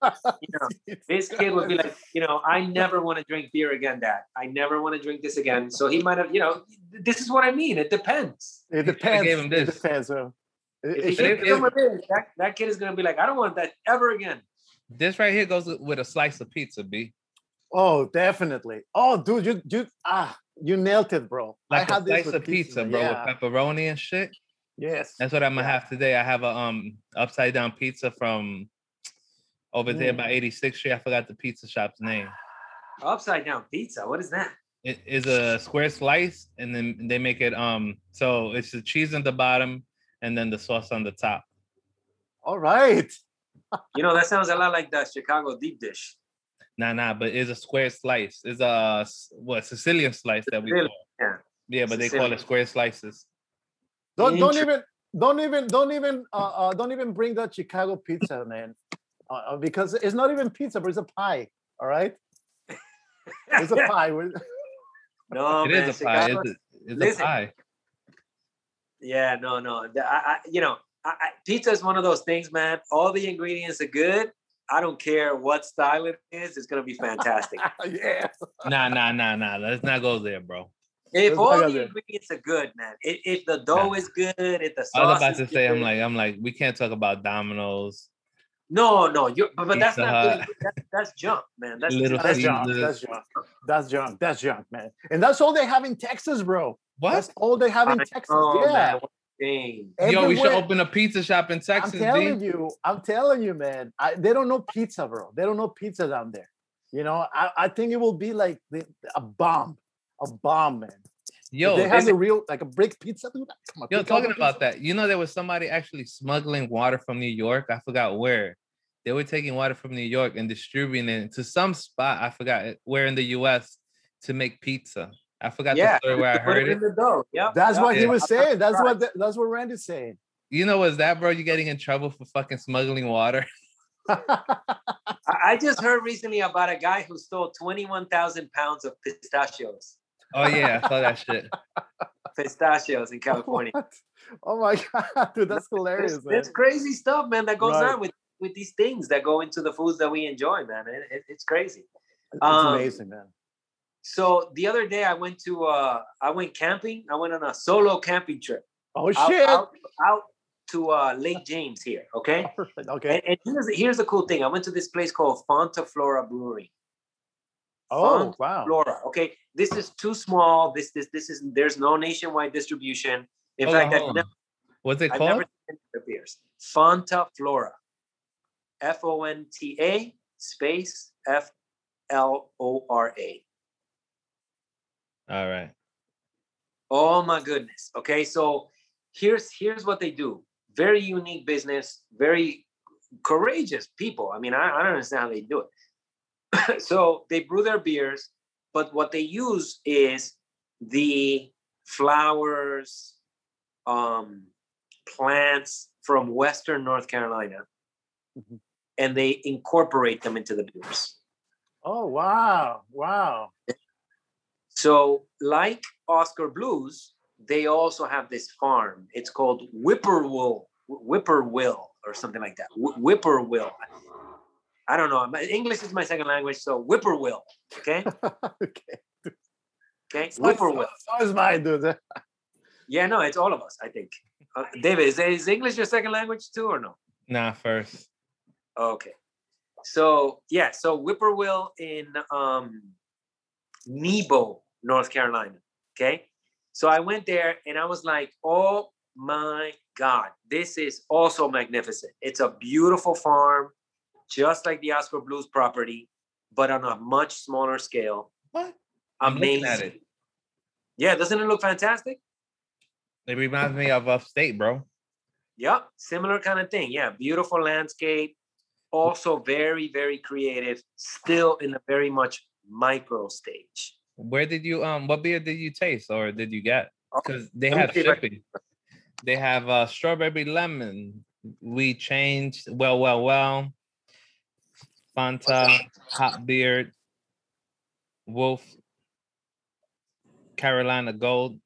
you know, this kid would be like, you know, I never want to drink beer again, Dad. I never want to drink this again. So he might have, you know, this is what I mean. It depends. It should've depends. gave him It depends. So it, If it he should- gives him a that, that kid is gonna be like, I don't want that ever again. This right here goes with- with a slice of pizza, B. oh, definitely. Oh, dude, you you ah, you nailed it, bro. Like I a had this slice with of pizza, bro, Yeah. with pepperoni and shit. Yes. That's what I'm gonna Yeah. have today. I have a um upside down pizza from over there Mm. by 86th Street. I forgot the pizza shop's name. Upside down pizza. What is that? It is a square slice, and then they make it um so it's the cheese on the bottom and then the sauce on the top. All right. You know, that sounds a lot like the Chicago deep dish. Nah, nah, but it's a square slice. It's a what Sicilian slice that we call. yeah. Yeah, but they call it square slices. Don't don't even don't even don't even uh, uh don't even bring that Chicago pizza, man. Uh, uh, because it's not even pizza, but it's a pie. All right, it's a pie. No, it man, is a pie. Chicago- It's, a, it's Listen, a pie. Yeah, no, no. I, I, you know, I, I, pizza is one of those things, man. All the ingredients are good. I don't care what style it is. It's gonna be fantastic. yeah. Nah, nah, nah, nah. Let's not go there, bro. If all the ingredients are good, man. If, if the dough is good, if the sauce I was about is to say, I'm like, I'm like, we can't talk about Domino's. no, no. You, but, but that's not good. That, that's junk, man. That's Little That's that's junk. junk. That's junk. That's junk. That's junk, man. And that's all they have in Texas, bro. What? That's all they have in I Texas. know, yeah. man. What. Yo, we should open a pizza shop in Texas, I'm telling B. you, I'm telling you, man. I, they don't know pizza, bro. They don't know pizza down there. You know, I, I think it will be like the, a bomb, a bomb, man. If Yo, they have a real like a brick pizza, dude. Come on, yo, talking about pizza. that, you know, there was somebody actually smuggling water from New York. I forgot where. They were taking water from New York and distributing it to some spot. I forgot eh, where in the U.S. to make pizza. I forgot Yeah, the story where I heard it it. in the dough. Yep. That's yep. what he was saying. That's Right. what the, that's what Randy's saying. You know, was that, bro? You getting in trouble for fucking smuggling water? I I just heard recently about a guy who stole 21,000 pounds of pistachios. Oh yeah, I saw that shit. Pistachios in California. What? Oh my god, dude, that's hilarious, It's, crazy stuff, man, that goes Right. on with, with these things that go into the foods that we enjoy, man. It, it- it's crazy. It's um, amazing, man. So the other day I went to uh I went camping. I went on a solo camping trip Oh out, shit! out, out to uh Lake James here. Okay. okay. And, and here's here's the cool thing. I went to this place called Fonta Flora Brewery. Oh wow. Flora. Okay, this is too small. This this this is there's no nationwide distribution. In on, fact, I've oh. never, What's it I've called? never beers. Fonta Flora. F O N T A space F L O R A. All right. Oh my goodness. Okay, so here's here's what they do. Very unique business, very courageous people. I mean, I, I don't understand how they do it. so they brew their beers, but what they use is the flowers, um, plants from Western North Carolina, Mhm. and they incorporate them into the beers. Oh wow, wow. So, like Oskar Blues, they also have this farm. It's called Whippoorwill, Whippoorwill, or something like that. Wh- Whippoorwill. I don't know. English is my second language, so Whippoorwill. Okay, okay. okay, Whippoorwill. so, so is mine, dude. Yeah, no, it's all of us. I think. Uh, David, is, is English your second language too, or no? Nah, first. Okay. So yeah, so Whippoorwill in um, Nebo, North Carolina. Okay. So I went there and I was like, oh my God, this is also magnificent. It's a beautiful farm, just like the Oskar Blues property, but on a much smaller scale. What? Amazing. Yeah, doesn't it look fantastic? It reminds me of upstate, bro. Yep, similar kind of thing. Yeah, beautiful landscape. Also very, very creative. Still in a very much micro stage. Where did you um? What beer did you taste or did you get? Oh, Because they have shipping. They have uh strawberry lemon. We changed well, well, well. Fanta, hot beard, Wolf, Carolina Gold.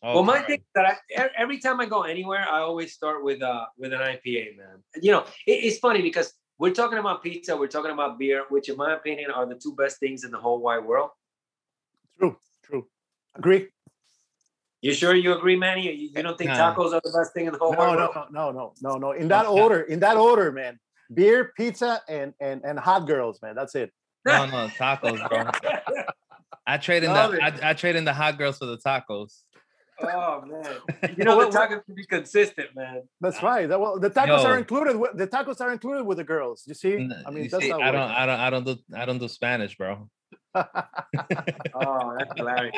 Oh, Well, my thing is that I, every time I go anywhere, I always start with uh with an IPA, man. You know, it, it's funny because we're talking about pizza, we're talking about beer, which in my opinion are the two best things in the whole wide world. True, true. Agree. You sure you agree, Manny? You, you don't think Nah. tacos are the best thing in the whole No, wide no, world? no, no, no, no, no. In that Okay. order, in that order, man. Beer, pizza, and and and hot girls, man. That's it. no, no, tacos, bro. I trade in Love the it. I, I trade in the hot girls for the tacos. oh man, you know What- the what- tacos can be consistent, man. That's right. That, well, the tacos Yo. are included. With, the tacos are included with the girls. You see? I mean, you that's see, how. I don't. I don't, I don't do, I don't do Spanish, bro. Oh, that's hilarious.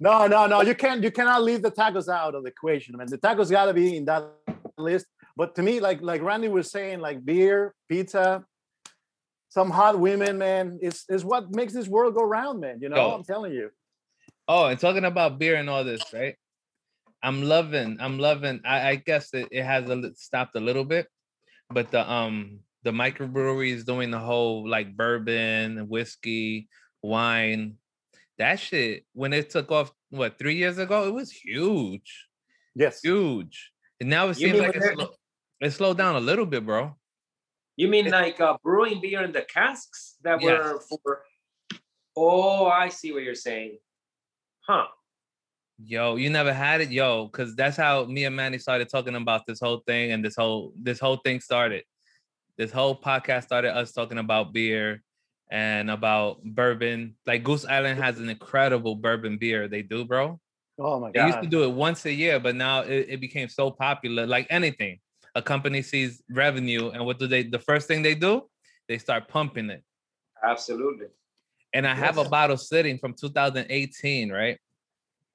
no, no, no. You can't. You cannot leave the tacos out of the equation. man. the tacos got to be in that list. But to me, like like Randy was saying, like beer, pizza, some hot women, man, is is what makes this world go round, man. You know, Yo. I'm telling you. Oh, and talking about beer and all this, right? I'm loving, I'm loving. I, I guess it, it has a, stopped a little bit, but the um the microbrewery is doing the whole like bourbon, whiskey, wine. That shit when it took off, what three years ago, it was huge, Yes. huge. And now it You seems like it's it slowed down a little bit, bro. You mean like uh, brewing beer in the casks that Yes. were for? Oh, I see what you're saying. Huh? Yo, you never had it, yo, because that's how me and Manny started talking about this whole thing, and this whole this whole thing started. This whole podcast started us talking about beer and about bourbon. Like Goose Island has an incredible bourbon beer. They do, bro. Oh my god! They used to do it once a year, but now it, it became so popular. Like anything, a company sees revenue, and what do they? The first thing they do, they start pumping it. Absolutely. And I have a bottle sitting from 2018, right?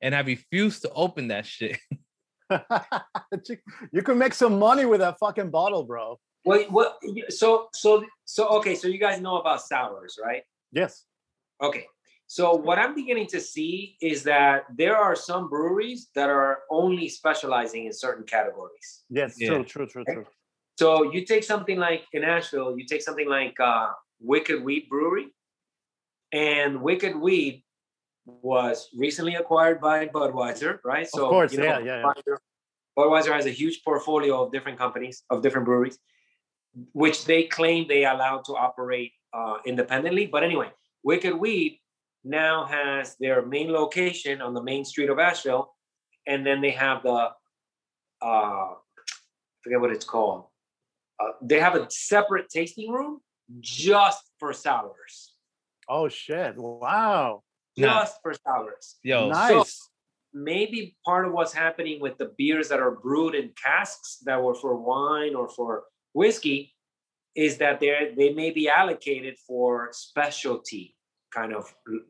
And I refuse to open that shit. you, you can make some money with that fucking bottle, bro. Wait, what? So, so, so, okay. So you guys know about sours, right? Yes. Okay. So what I'm beginning to see is that there are some breweries that are only specializing in certain categories. Yes. Yeah. True. True. True. True. So you take something like in Asheville, you take something like uh, Wicked Weed Brewery, and Wicked Weed was recently acquired by Budweiser, right? So course, you know, yeah, yeah, yeah. Budweiser, Budweiser has a huge portfolio of different companies, of different breweries, which they claim they allow to operate uh, independently. But anyway, Wicked Weed now has their main location on the main street of Asheville, and then they have the uh, forget what it's called. Uh, they have a separate tasting room just for sours, Oh shit! Wow. Nah. just for sours. Yo, nice. Maybe part of what's happening with the beers that are brewed in casks that were for wine or for whiskey is that they they may be allocated for specialty kind of That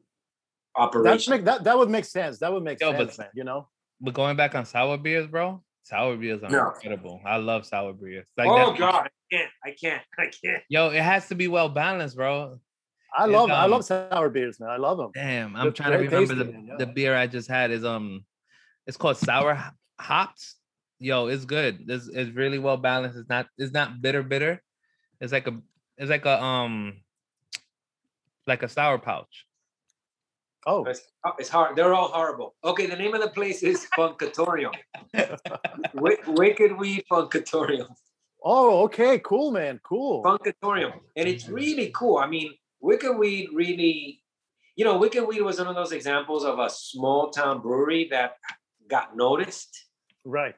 operation. make that that would make sense. That would make Yo, but- sense, man. You know. but going back on sour beers, bro, sour beers are No. incredible. I love sour beers. Like oh that- God, I can't, I can't, I can't. Yo, it has to be well balanced, bro. I It's, love I um, love sour beers, man. I love them. Damn, I'm They're trying to remember tasty, the, man, yeah. the beer I just had is um it's called sour hops. Yo, it's good. It's, it's really well balanced. It's not it's not bitter bitter. It's like a it's like a um like a sour pouch. Oh, It's, it's hard. They're all horrible. Okay, the name of the place is Funkatorium. Wi- Wicked Weed Funkatorium. oh, okay, cool, man, cool. Funkatorium. And it's really cool. I mean, Wicked Weed really, you know, Wicked Weed was one of those examples of a small town brewery that got noticed. Right.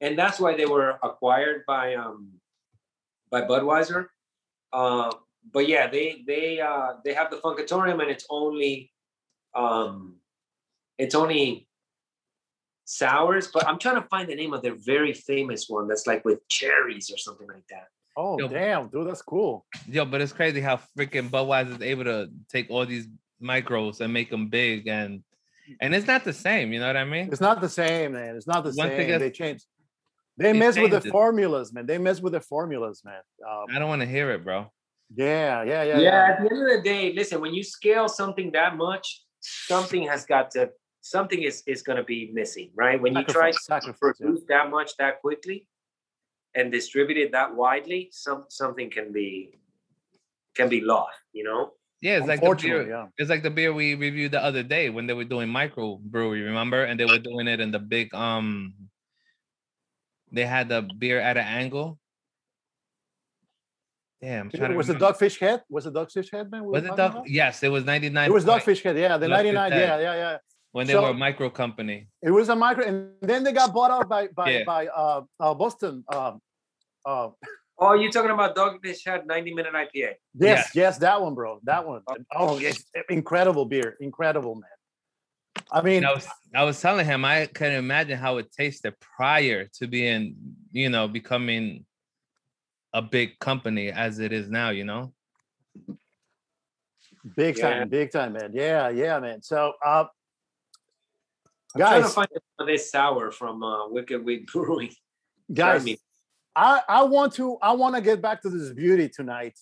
And that's why they were acquired by um by Budweiser. Uh, but yeah, they they uh they have the Funkatorium and it's only um it's only sours, but I'm trying to find the name of their very famous one that's like with cherries or something like that. Oh, Yo. damn, dude, that's cool. Yo, but it's crazy how freaking Budweiser is able to take all these micros and make them big and and it's not the same, you know what I mean? It's not the same, man. It's not the One thing same. is- They changed. They It mess with the changes. formulas, man. They mess with the formulas, man. Um, I don't want to hear it, bro. Yeah, yeah, yeah, yeah, at the end of the day, listen, when you scale something that much, something has got to something is is going to be missing, right? When you try to sacrifice, yeah. produce that much that quickly and distribute it that widely, some something can be can be lost, you know? Yeah, it's like the beer. yeah. It's like the beer we reviewed the other day when they were doing micro brewery, remember? And they were doing it in the big um they had the beer at an angle. Damn, I'm trying to Was it remember. Dogfish Head? Was it Dogfish Head, man? we Was it Dog? about? Yes, it was 99. It was Dogfish Head, yeah, the 99, yeah, yeah, yeah. when they So- were a micro company. It was a micro, and then they got bought out by by Yeah. by uh, uh Boston. Um, uh, Oh, you're talking about Dogfish Head 90 minute IPA. yes, yes, that one, bro, that one. Oh, yes, incredible beer, incredible, man. I mean, I was I was telling him I couldn't imagine how it tasted prior to being, you know, becoming a big company as it is now, you know. big Yeah. time, big time, man. Yeah, yeah, man. So, uh, I'm trying to guys, find this sour from uh, Wicked Weed Brewing. guys, me. I I want to I want to get back to this beauty tonight.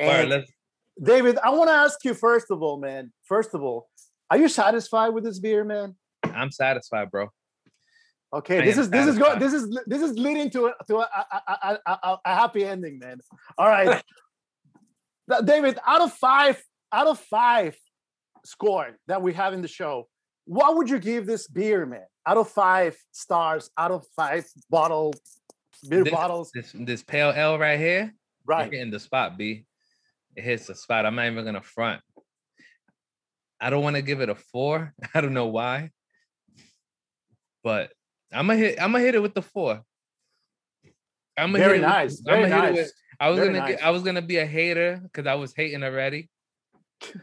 All right, And let's David, I want to ask you first of all, man. First of all, are you satisfied with this beer, man? I'm satisfied, bro. Okay, this is this is going this is this is leading to a, to a, a, a, a, happy ending, man. All right, David, out of five, out of five score that we have in the show, what would you give this beer, man? Out of five stars, out of five bottle beer This- bottles, This this pale ale right here, right? You're the spot, B. It hits the spot. I'm not even gonna front. I don't want to give it a four. I don't know why, but I'm gonna hit. I'm gonna hit it with the four. I'm gonna Very hit it with- nice, I'ma very hit it nice. with- I was very gonna. nice. Get, I was gonna be a hater because I was hating already.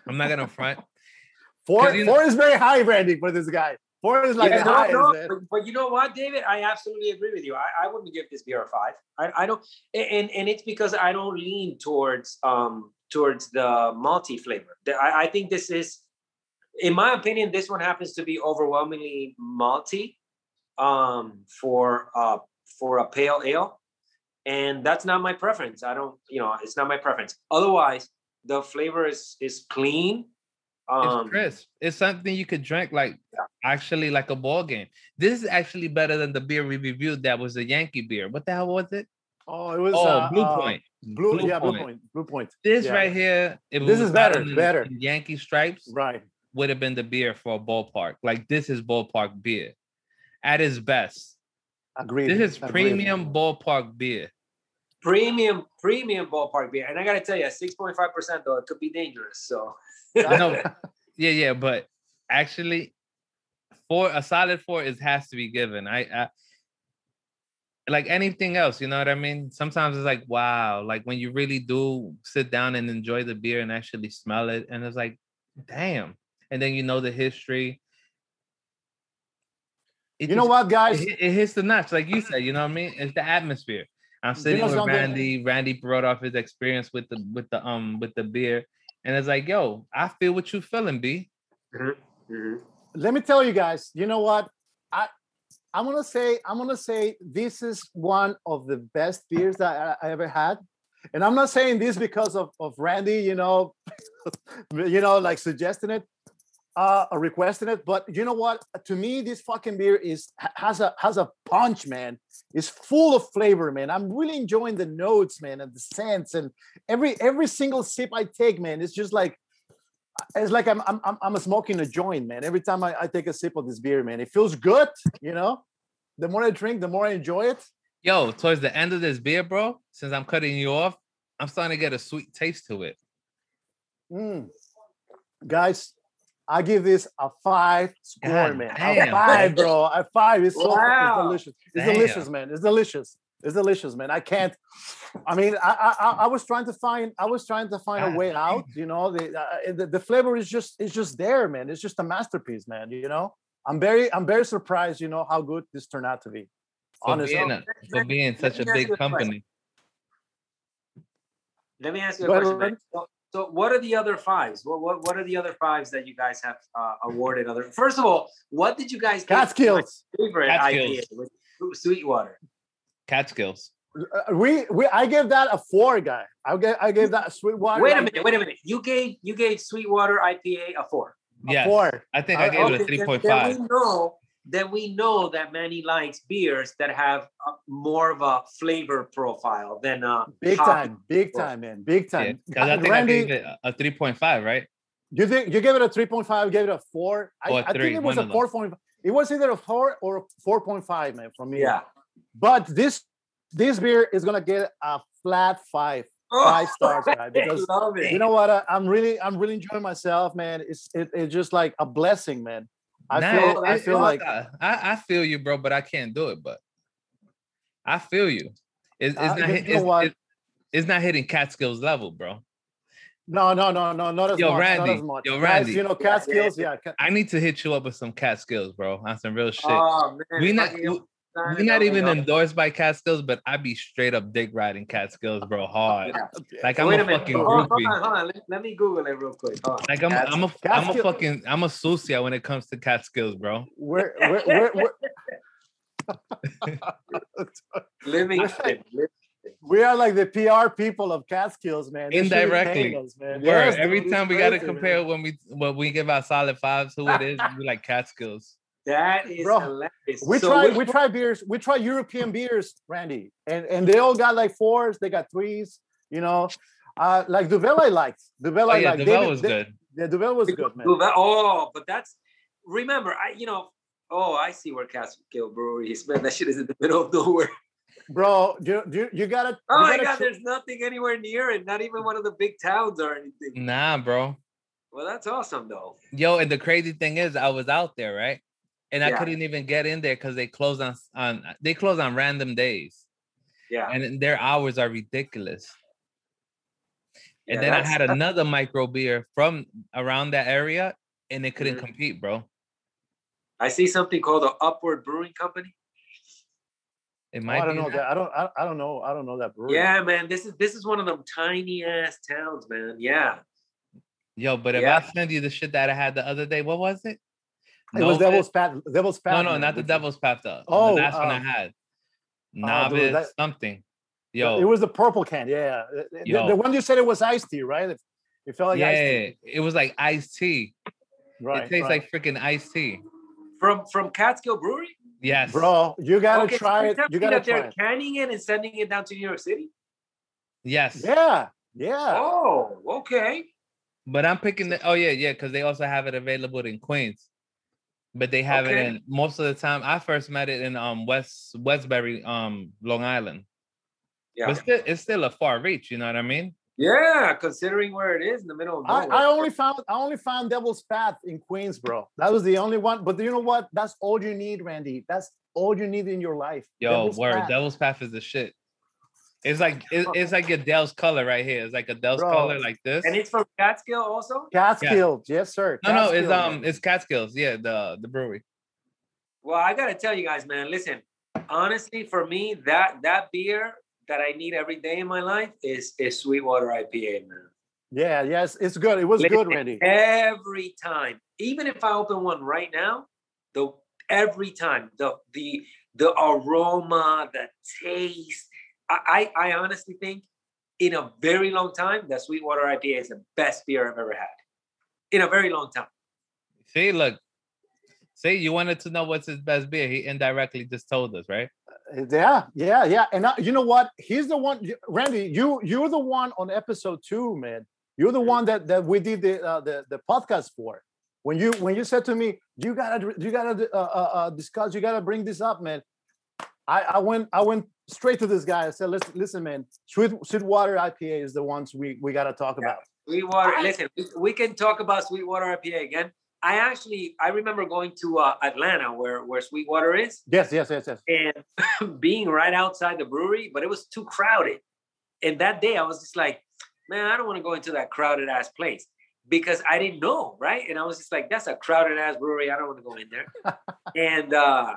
I'm not gonna front. Four, 'Cause you know- four is very high branding for this guy. Four is like Yeah, the no, highest, no, but, but you know what, David? I absolutely agree with you. I, I wouldn't give this beer a five. I, I don't, and and it's because I don't lean towards um towards the malty flavor. The- I, I think this is, in my opinion, this one happens to be overwhelmingly malty, um for uh for a pale ale, and that's not my preference. I don't, you know, it's not my preference. Otherwise, the flavor is is clean. It's Um, crisp. It's something you could drink like actually like a ball game. This is actually better than the beer we reviewed. That was a Yankee beer. What the hell was it? Oh, it was Oh, uh, Blue uh, Point. Blue, yeah, Blue Point. Blue Point. This Yeah. right here, if This was is better, better. Yankee stripes Right. would have been the beer for a ballpark. Like this is ballpark beer at his best. Agreed. This is agreed. premium ballpark beer. premium premium ballpark beer and i gotta tell you 6.5% though it could be dangerous so No, yeah, yeah, but actually, four a solid four is has to be given. I, I like anything else, you know what I mean? Sometimes it's like, wow, like when you really do sit down and enjoy the beer and actually smell it, and it's like, damn. And then you know the history. It You know just- what, guys? hit- it hits the nuts, like you said, you know what I mean? It's the atmosphere. I'm You sitting know with something? Randy. Randy brought off his experience with the with the um with the beer. And it's like, yo, I feel what you feeling, B. Mhm. Let me tell you guys. You know what? I I'm gonna say I'm gonna say this is one of the best beers that I, I ever had, and I'm not saying this because of of Randy. You know, you know, like suggesting it. Uh requesting it but you know what? To me this fucking beer is has a has a punch man. It's full of flavor man. I'm really enjoying the notes man and the scents and every every single sip i take man it's just like it's like i'm i'm i'm, I'm smoking a joint man. Every time I, I take a sip of this beer man it feels good you know? The more i drink the more i enjoy it. Yo, towards the end of this beer, bro, since I'm cutting you off, I'm starting to get a sweet taste to it. Mm. guys I give this a five score, God man. A five, bro. A five. It's so fucking Wow. delicious. It's Damn. delicious, man. It's delicious. It's delicious, man. I can't. I mean, I I, I- I was trying to find. I was trying to find a God way out. You know, the, uh, the the flavor is just it's just there, man. It's just a masterpiece, man. You know, I'm very I'm very surprised. You know how good this turned out to be. For Honestly, being, a, for being such a let me ask big you a question. company. Let me ask you a Go ahead, question. Len. man. So, so what are the other fives? What, what what are the other fives that you guys have uh, awarded? Other first of all, what did you guys give Catskills. favorite Catskills. IPA with Sweetwater? Catskills. Uh, we we I gave that a four, guy. I gave I gave that a Sweetwater. Wait a minute, wait a minute. You gave you gave Sweetwater IPA a four. A Yes. four. I think I Uh, gave it a three point five. three then- then we know then we know that Manny likes beers that have a, more of a flavor profile than a Big time, big time, man, big Yeah, time. 'cause I uh, think Randy, I gave it a three point five, right? you think you gave it a three point five? Gave it a four. I, Or a I three, think it was one a of four point. It was either a four or a four point five, man, from me. Yeah. But this this beer is gonna get a flat five. Oh, five stars, guy, because love it. You know what? I, I'm really I'm really enjoying myself, man. It's it, it's just like a blessing, man. I Nah, feel it- I feel it- like I, I feel you, bro, but I can't do it. But I feel you. It's, it's Uh, not. you hit- know it's, what? it- it's not hitting Catskills level, bro. no no no no not as Yo, much. Randy, not as much. yo, Guys, Randy. you know Yeah, cat yeah, skills, yeah. I need to hit you up with some Catskills, bro. On some real shit. Oh man, we not can get we, one we not even endorsed by Catskills, but I'd be straight up dick riding Catskills, bro, hard. Like I'm Wait a a minute. fucking Hold hold on, hold on. Let, let me Google it real quick. Hold on. Like I'm, I'm a, I'm a Catskill- fucking, I'm a sucia when it comes to Catskills, bro. We're, we're, we're, we're, Let me. We are like the PR people of Catskills, man. They should be paying Indirectly. us, man. Word. Yes, Every dude, time we gotta compare man. when we when we give our solid fives who it is, we like Catskills. That is Bro, hilarious. We So try we try beers, we try European beers, Randy, and and they all got like fours, they got threes, you know. Uh, like Duvel, I liked. Duvel, Oh I yeah, liked. Duvel David- was Da- good. Yeah, Duvel was good, man. Oh, but that's remember, I you know, oh, I see where Catskill Brewery is. Man, that shit is in the middle of nowhere. Bro, you, you, you gotta. Oh you my gotta god, tr- there's nothing anywhere near it, not even one of the big towns or anything. Nah, bro. Well, that's awesome though. Yo, and the crazy thing is, I was out there, right? And I couldn't even get in there because they close on on they close on random days, Yeah. and their hours are ridiculous. And then I had another micro beer from around that area, and it couldn't Mhm. compete, bro. I see something called the Upward Brewing Company. It Oh, might I don't be know that. that. I don't. I, I don't know. I don't know that brewery. Yeah, man. This is this is one of them tiny ass towns, man. Yeah. Yo, but if Yeah. I send you the shit that I had the other day, what was it? It was Novice- Devil's Path. Devil's Path. No, no, not the Devil's Path. The, Oh, the last one I um, had. dude, Novice that- something. Yo, it was the purple can. Yeah, The- the, the one you said it was iced tea, right? It, it felt like yeah, iced tea. it was like iced tea. Right. it tastes right. like freaking iced tea. From from Catskill Brewery? Yes, Bro, you gotta Okay, try you're it. You gotta that try they're it. canning it and sending it down to New York City? Yes. Yeah, yeah. Oh, okay. But I'm picking the. Oh yeah, yeah, because they also have it available in Queens. But they have it in most of the time. I first met it in um West Westbury, um Long Island. Yeah. But still, it's still a far reach. You know what I mean? Yeah, considering where it is in the middle of I. I only found I only found Devil's Path in Queens, bro. That was the only one. But you know what? That's all you need, Randy. That's all you need in your life. Yo, Devil's word. Path. Devil's Path is the shit. It's like it, it's like Adele's color right here. It's like Adele's Bro. color like this. and it's from Catskill also? Catskills, yes, sir. no, no, it's um, man. it's Catskills. Yeah, the the brewery. Well, I gotta tell you guys, man. Listen, honestly, for me, that that beer that I need every day in my life is is Sweetwater IPA, man. yeah, yes, it's good. It was Listen, good, Randy. Every time, even if I open one right now, the every time the the the aroma, the taste, I I, I honestly think in a very long time that Sweetwater IPA is the best beer I've ever had. In a very long time. See, look. See, you wanted to know what's his best beer. He indirectly just told us, right? Yeah, yeah, yeah. And I, you know what? He's the one, Randy. You you're the one on episode two, man. You're the one that that we did the uh, the the podcast for. When you when you said to me, you gotta you gotta uh, uh, uh, discuss, you gotta bring this up, man. I I went I went straight to this guy. I said, listen, listen, man. Sweet Sweetwater IPA is the ones we we gotta talk Yeah. about. Sweetwater. I- listen, we, we can talk about Sweetwater IPA again. I actually I remember going to uh, Atlanta where where Sweetwater is Yes, yes, yes, yes. and being right outside the brewery, but it was too crowded. And that day I was just like, man, I don't want to go into that crowded ass place because I didn't know, right? And I was just like, that's a crowded ass brewery. I don't want to go in there. and uh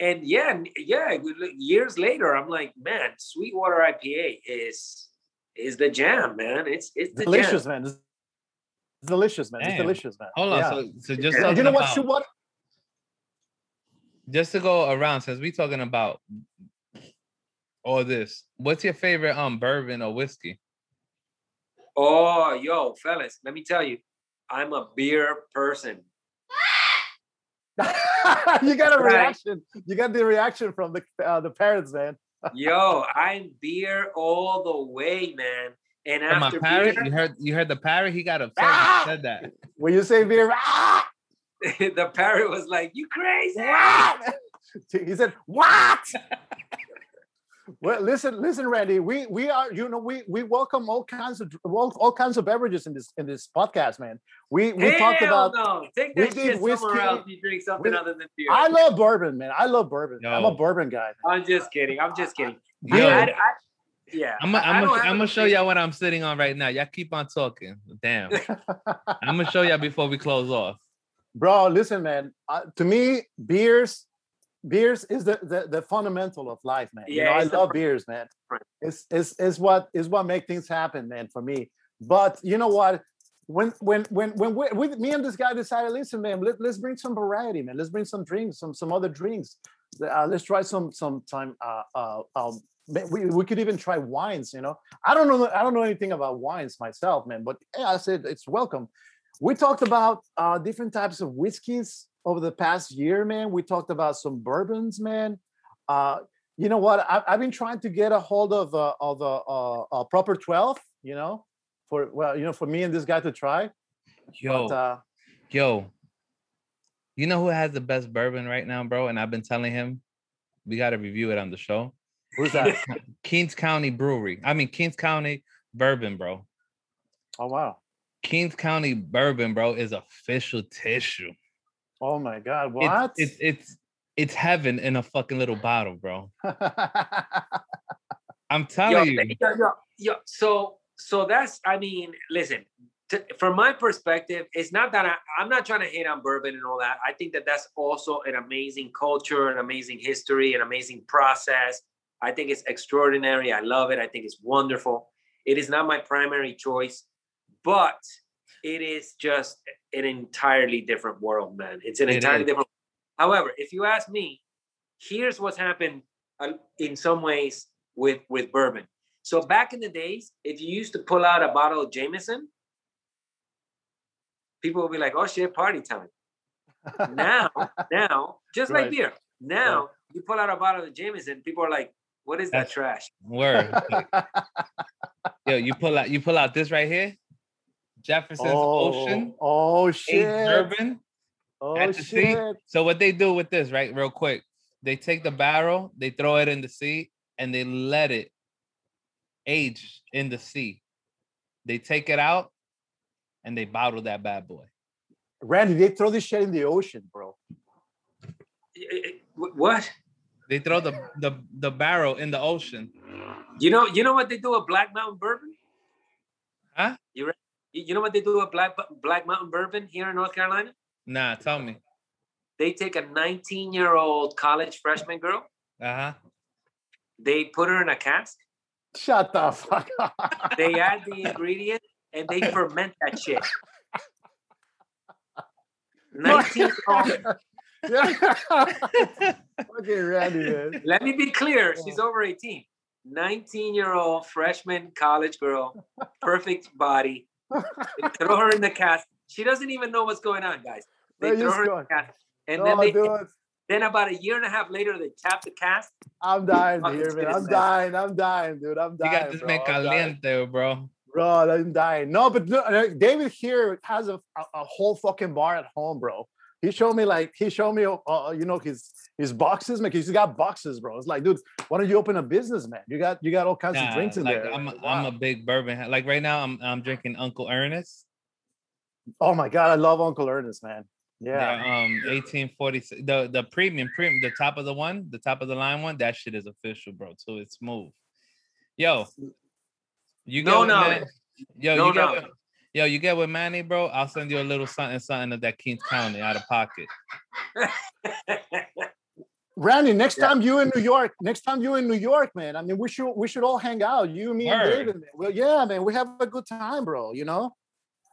and yeah, yeah, years later, I'm like, man, Sweetwater IPA is is the jam, man. It's it's the delicious, jam. man. It's delicious, man. It's delicious, man. Hold on. So, so just And and you talking know what? about- Sweetwater. just to go around since we talking about all this. What's your favorite um bourbon or whiskey? Oh, yo, fellas, let me tell you, I'm a beer person. you got a Right. reaction. You got the reaction from the uh, the parents, man. Yo, I'm beer all the way, man. And From my after parrot, beer, you heard you heard the parrot. He got upset. Ah! he said that. When you say beer, ah! the parrot was like, "You crazy?" what? he said, "What?" Well, listen, listen, Randy. We we are, you know, we we welcome all kinds of all, all kinds of beverages in this in this podcast, man. We we talked about. no. Take we that did shit somewhere whiskey. else. You drink something We- other than beer. I love bourbon, man. I love bourbon. I'm a bourbon guy. I'm just kidding. I'm just kidding. Yo, I, I, I, yeah. I'm gonna I- I I'm don't gonna have I'm show opinion. y'all what I'm sitting on right now. Y'all keep on talking. Damn. I'm gonna show y'all before we close off. Bro, listen, man. Uh, to me, beers, beers is the, the the fundamental of life, man. you know, Yeah, I love beers, man. It's it's is what is what make things happen, man, for me. But you know what? When when when when we, with me and this guy decided, listen, man, let, let's bring some variety, man. Let's bring some drinks, some some other drinks. Uh, let's try some some time. Uh, uh, um, we, we could even try wines. You know, I don't know. I don't know anything about wines myself, man. But yeah, I said it's welcome. We talked about uh, different types of whiskeys over the past year, man. We talked about some bourbons, man. Uh, you know what? I, I've been trying to get a hold of uh, of uh, a proper twelve. You know, for well, you know, for me and this guy to try. Yo, But uh, yo. You know who has the best bourbon right now, bro? And I've been telling him we gotta review it on the show. who's that? Kings County Brewery. I mean Kings County Bourbon, bro. oh wow! Kings County Bourbon, bro, is official tissue. Oh my God! It's- What? It's it's it's heaven in a fucking little bottle, bro. I'm Yo, telling you. yo, yo, yo, so so that's I mean, listen, t- from my perspective, it's not that I, I'm not trying to hate on bourbon and all that. I think that that's also an amazing culture, an amazing history, an amazing process. I think it's extraordinary. I love it. I think it's wonderful. It is not my primary choice, but it is just an entirely different world, man. It's an It entirely is. different. However, if you ask me, here's what's happened uh, in some ways with with bourbon. So back in the days, if you used to pull out a bottle of Jameson, people would be like, "Oh shit, party time!" Now, now, just Right. like beer, now you pull out a bottle of Jameson, people are like, "What is that That's- trash?" Word. Yo, you pull out you pull out this right here. Jefferson's Ocean. Oh, oh Aged shit! bourbon. Oh at the sea. shit! So what they do with this, right? Real quick, they take the barrel, they throw it in the sea, and they let it age in the sea. They take it out and they bottle that bad boy. Randy, they throw this shit in the ocean, bro. Wh- What? They throw the the, the barrel in the ocean. You know, you know what they do with Black Mountain Bourbon? Huh? You re- you you know what they do with Black Black Mountain Bourbon here in North Carolina? Nah, tell me. They take a 19 year old college freshman girl, Uh-huh. they put her in a cask, Shut the fuck up. they add the ingredient, and they ferment that shit. 19 year old Yeah. Fucking Randy, man. Let me be clear. She's over 18. 19 year old freshman college girl, perfect body. They throw her in the cast. She doesn't even know what's going on, guys. They Where throw her in the cast. And No, then they dude, then about a year and a half later they tap the cast. I'm dying to Fucking hear, man. I'm citizen. dying. I'm dying, dude. I'm You dying. got this bro. man I'm dying. caliente, bro. Bro, I'm dying. No, but no, uh, David here has a, a, a whole fucking bar at home, bro. He showed me like he showed me, uh, you know, his his boxes, man. 'cause He's got boxes, bro. It's like, dude, why don't you open a business, man? You got you got all kinds of drinks in like, there. I'm a, Like, I'm a big bourbon. Like right now, I'm I'm drinking Uncle Nearest. oh my god, I love Uncle Nearest, man. Yeah. Yeah. Um, 1846. The the premium, premium, the top of the one, the top of the line one. That shit is official, bro. So it's smooth. Yo, you No get with knowledge. Man- Yo, No you get knowledge. with, yo, you get with Manny, bro. I'll send you a little something, something of that Kings County out of pocket. Randy, next Yeah. time you in New York, next time you in New York, man. I mean, we should we should all hang out. You, me, and Word. David. Man. Well, yeah, man, we have a good time, bro. You know.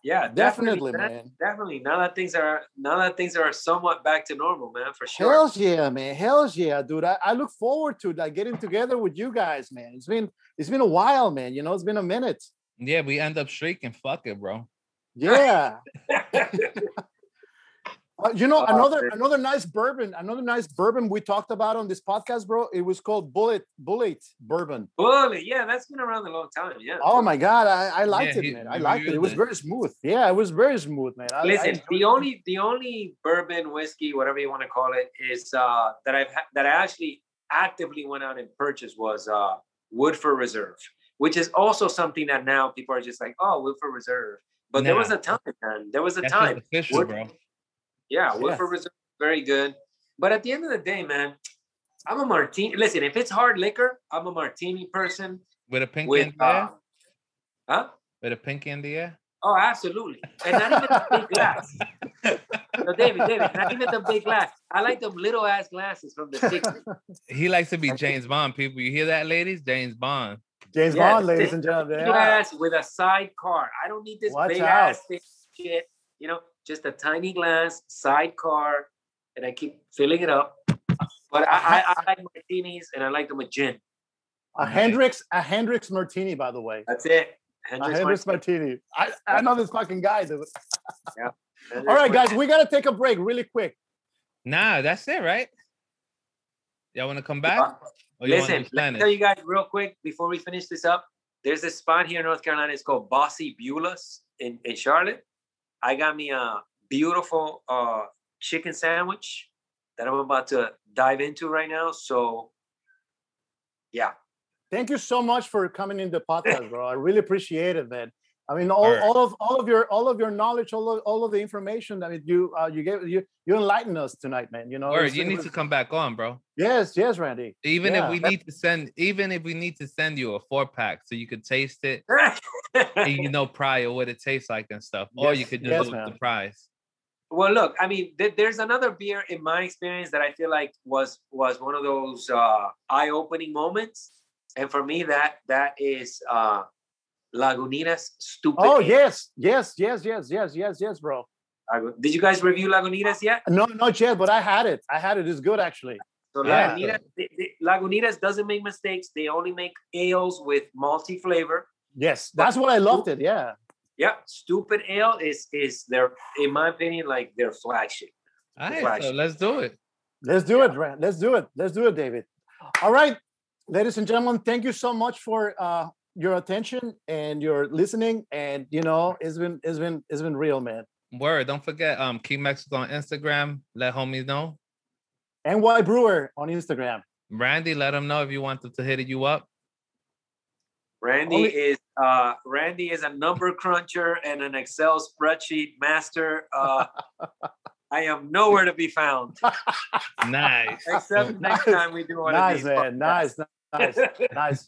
Yeah, Definitely, man. man. Definitely. Now that things are now that things are somewhat back to normal, man, for sure. Hells yeah, man. Hells yeah, dude. I, I look forward to like getting together with you guys, man. It's been it's been a while, man. You know, it's been a minute. Yeah, we end up shrieking, Fuck it, bro. Yeah. Uh, you know, Oh, another another nice bourbon, another nice bourbon we talked about on this podcast, bro. It was called Bulleit Bulleit Bourbon. Bulleit, yeah, that's been around a long time. Yeah. Oh my god, I, I liked Yeah, it, he- man. I liked it. It was very smooth. Yeah, it was very smooth, man. I, I Listen, enjoyed the it. only the only bourbon whiskey, whatever you want to call it, is uh that I've ha- that I actually actively went out and purchased was uh Woodford Reserve, which is also something that now people are just like, oh, Woodford Reserve. But there was a time, man. There was a That's time. official, Wood- bro. Yeah, Yes. Reserve, very good. But at the end of the day, man, I'm a martini. Listen, if it's hard liquor, I'm a martini person. With a pinky With in the air. uh, huh? With a pinky in the air. Oh, absolutely. And not even the big glass. No, David, David, not even the big glass. I like them little ass glasses from the 60s. He likes to be James Bond. People, you hear that, ladies? James Bond. James Yeah, Bond, ladies and gentlemen. Little Yeah. ass with a sidecar. I don't need this Watch big out. ass thick shit. You know, just a tiny glass, sidecar, and I keep filling it up. But I, I, I like martinis and I like them with gin. A Hendrick's, a Hendrick's Martini, by the way. That's it. A Hendrick's Hendrick's Martini. Martini. I, I know this fucking guy, dude. Hendrick's All right, guys, we gotta take a break really quick. Nah, that's it, right? Y'all want to come back? Or you Listen, let me tell you guys real quick before we finish this up. There's a spot here in North Carolina. It's called Bossy Beulah's in, in Charlotte. I got me a beautiful uh, chicken sandwich that I'm about to dive into right now. So, yeah. Thank you so much for coming in the podcast, bro. I really appreciate it, man. I mean, all, Alright. all of all of your all of your knowledge, all of, all of the information. I mean, you uh, you gave you you enlightened us tonight, man. You know, Word, it's- you need was- to come back on, bro. Yes, yes, Randy. Even Yeah. if we need to send, even if we need to send you a four pack so you could taste it and you know prior what it tastes like and stuff, or you Yes, could just yes, look the price. well, look, I mean, th- there's another beer in my experience that I feel like was was one of those uh, eye-opening moments, and for me, that that is uh, Lagunitas Stupid. Oh Ale. yes, yes, yes, yes, yes, yes, yes, bro. Did you guys review Lagunitas yet? No, not yet, but I had it. I had it. It's good actually. So Yeah. Lagunitas, they- they- Lagunitas doesn't make mistakes. They only make ales with malty flavor. Yes, that's what I loved it. Yeah. Yeah, Stupid Ale is is their, in my opinion, like their flagship. All right, Flash. so let's do it. Let's do it, Rand. Let's do it. Let's do it, David. All right, ladies and gentlemen, thank you so much for uh, your attention and your listening. And you know, it's been it's been it's been real, man. Word, don't forget, um, Keep Mexico on Instagram. Let homies know. NY Brewer on Instagram. Randy, let them know if you want them to hit you up. Randy Only- is uh, Randy is a number cruncher and an Excel spreadsheet master. Uh, I am nowhere to be found, Nice. except next time we do one Nice, of these. man. Nice, nice, nice. nice.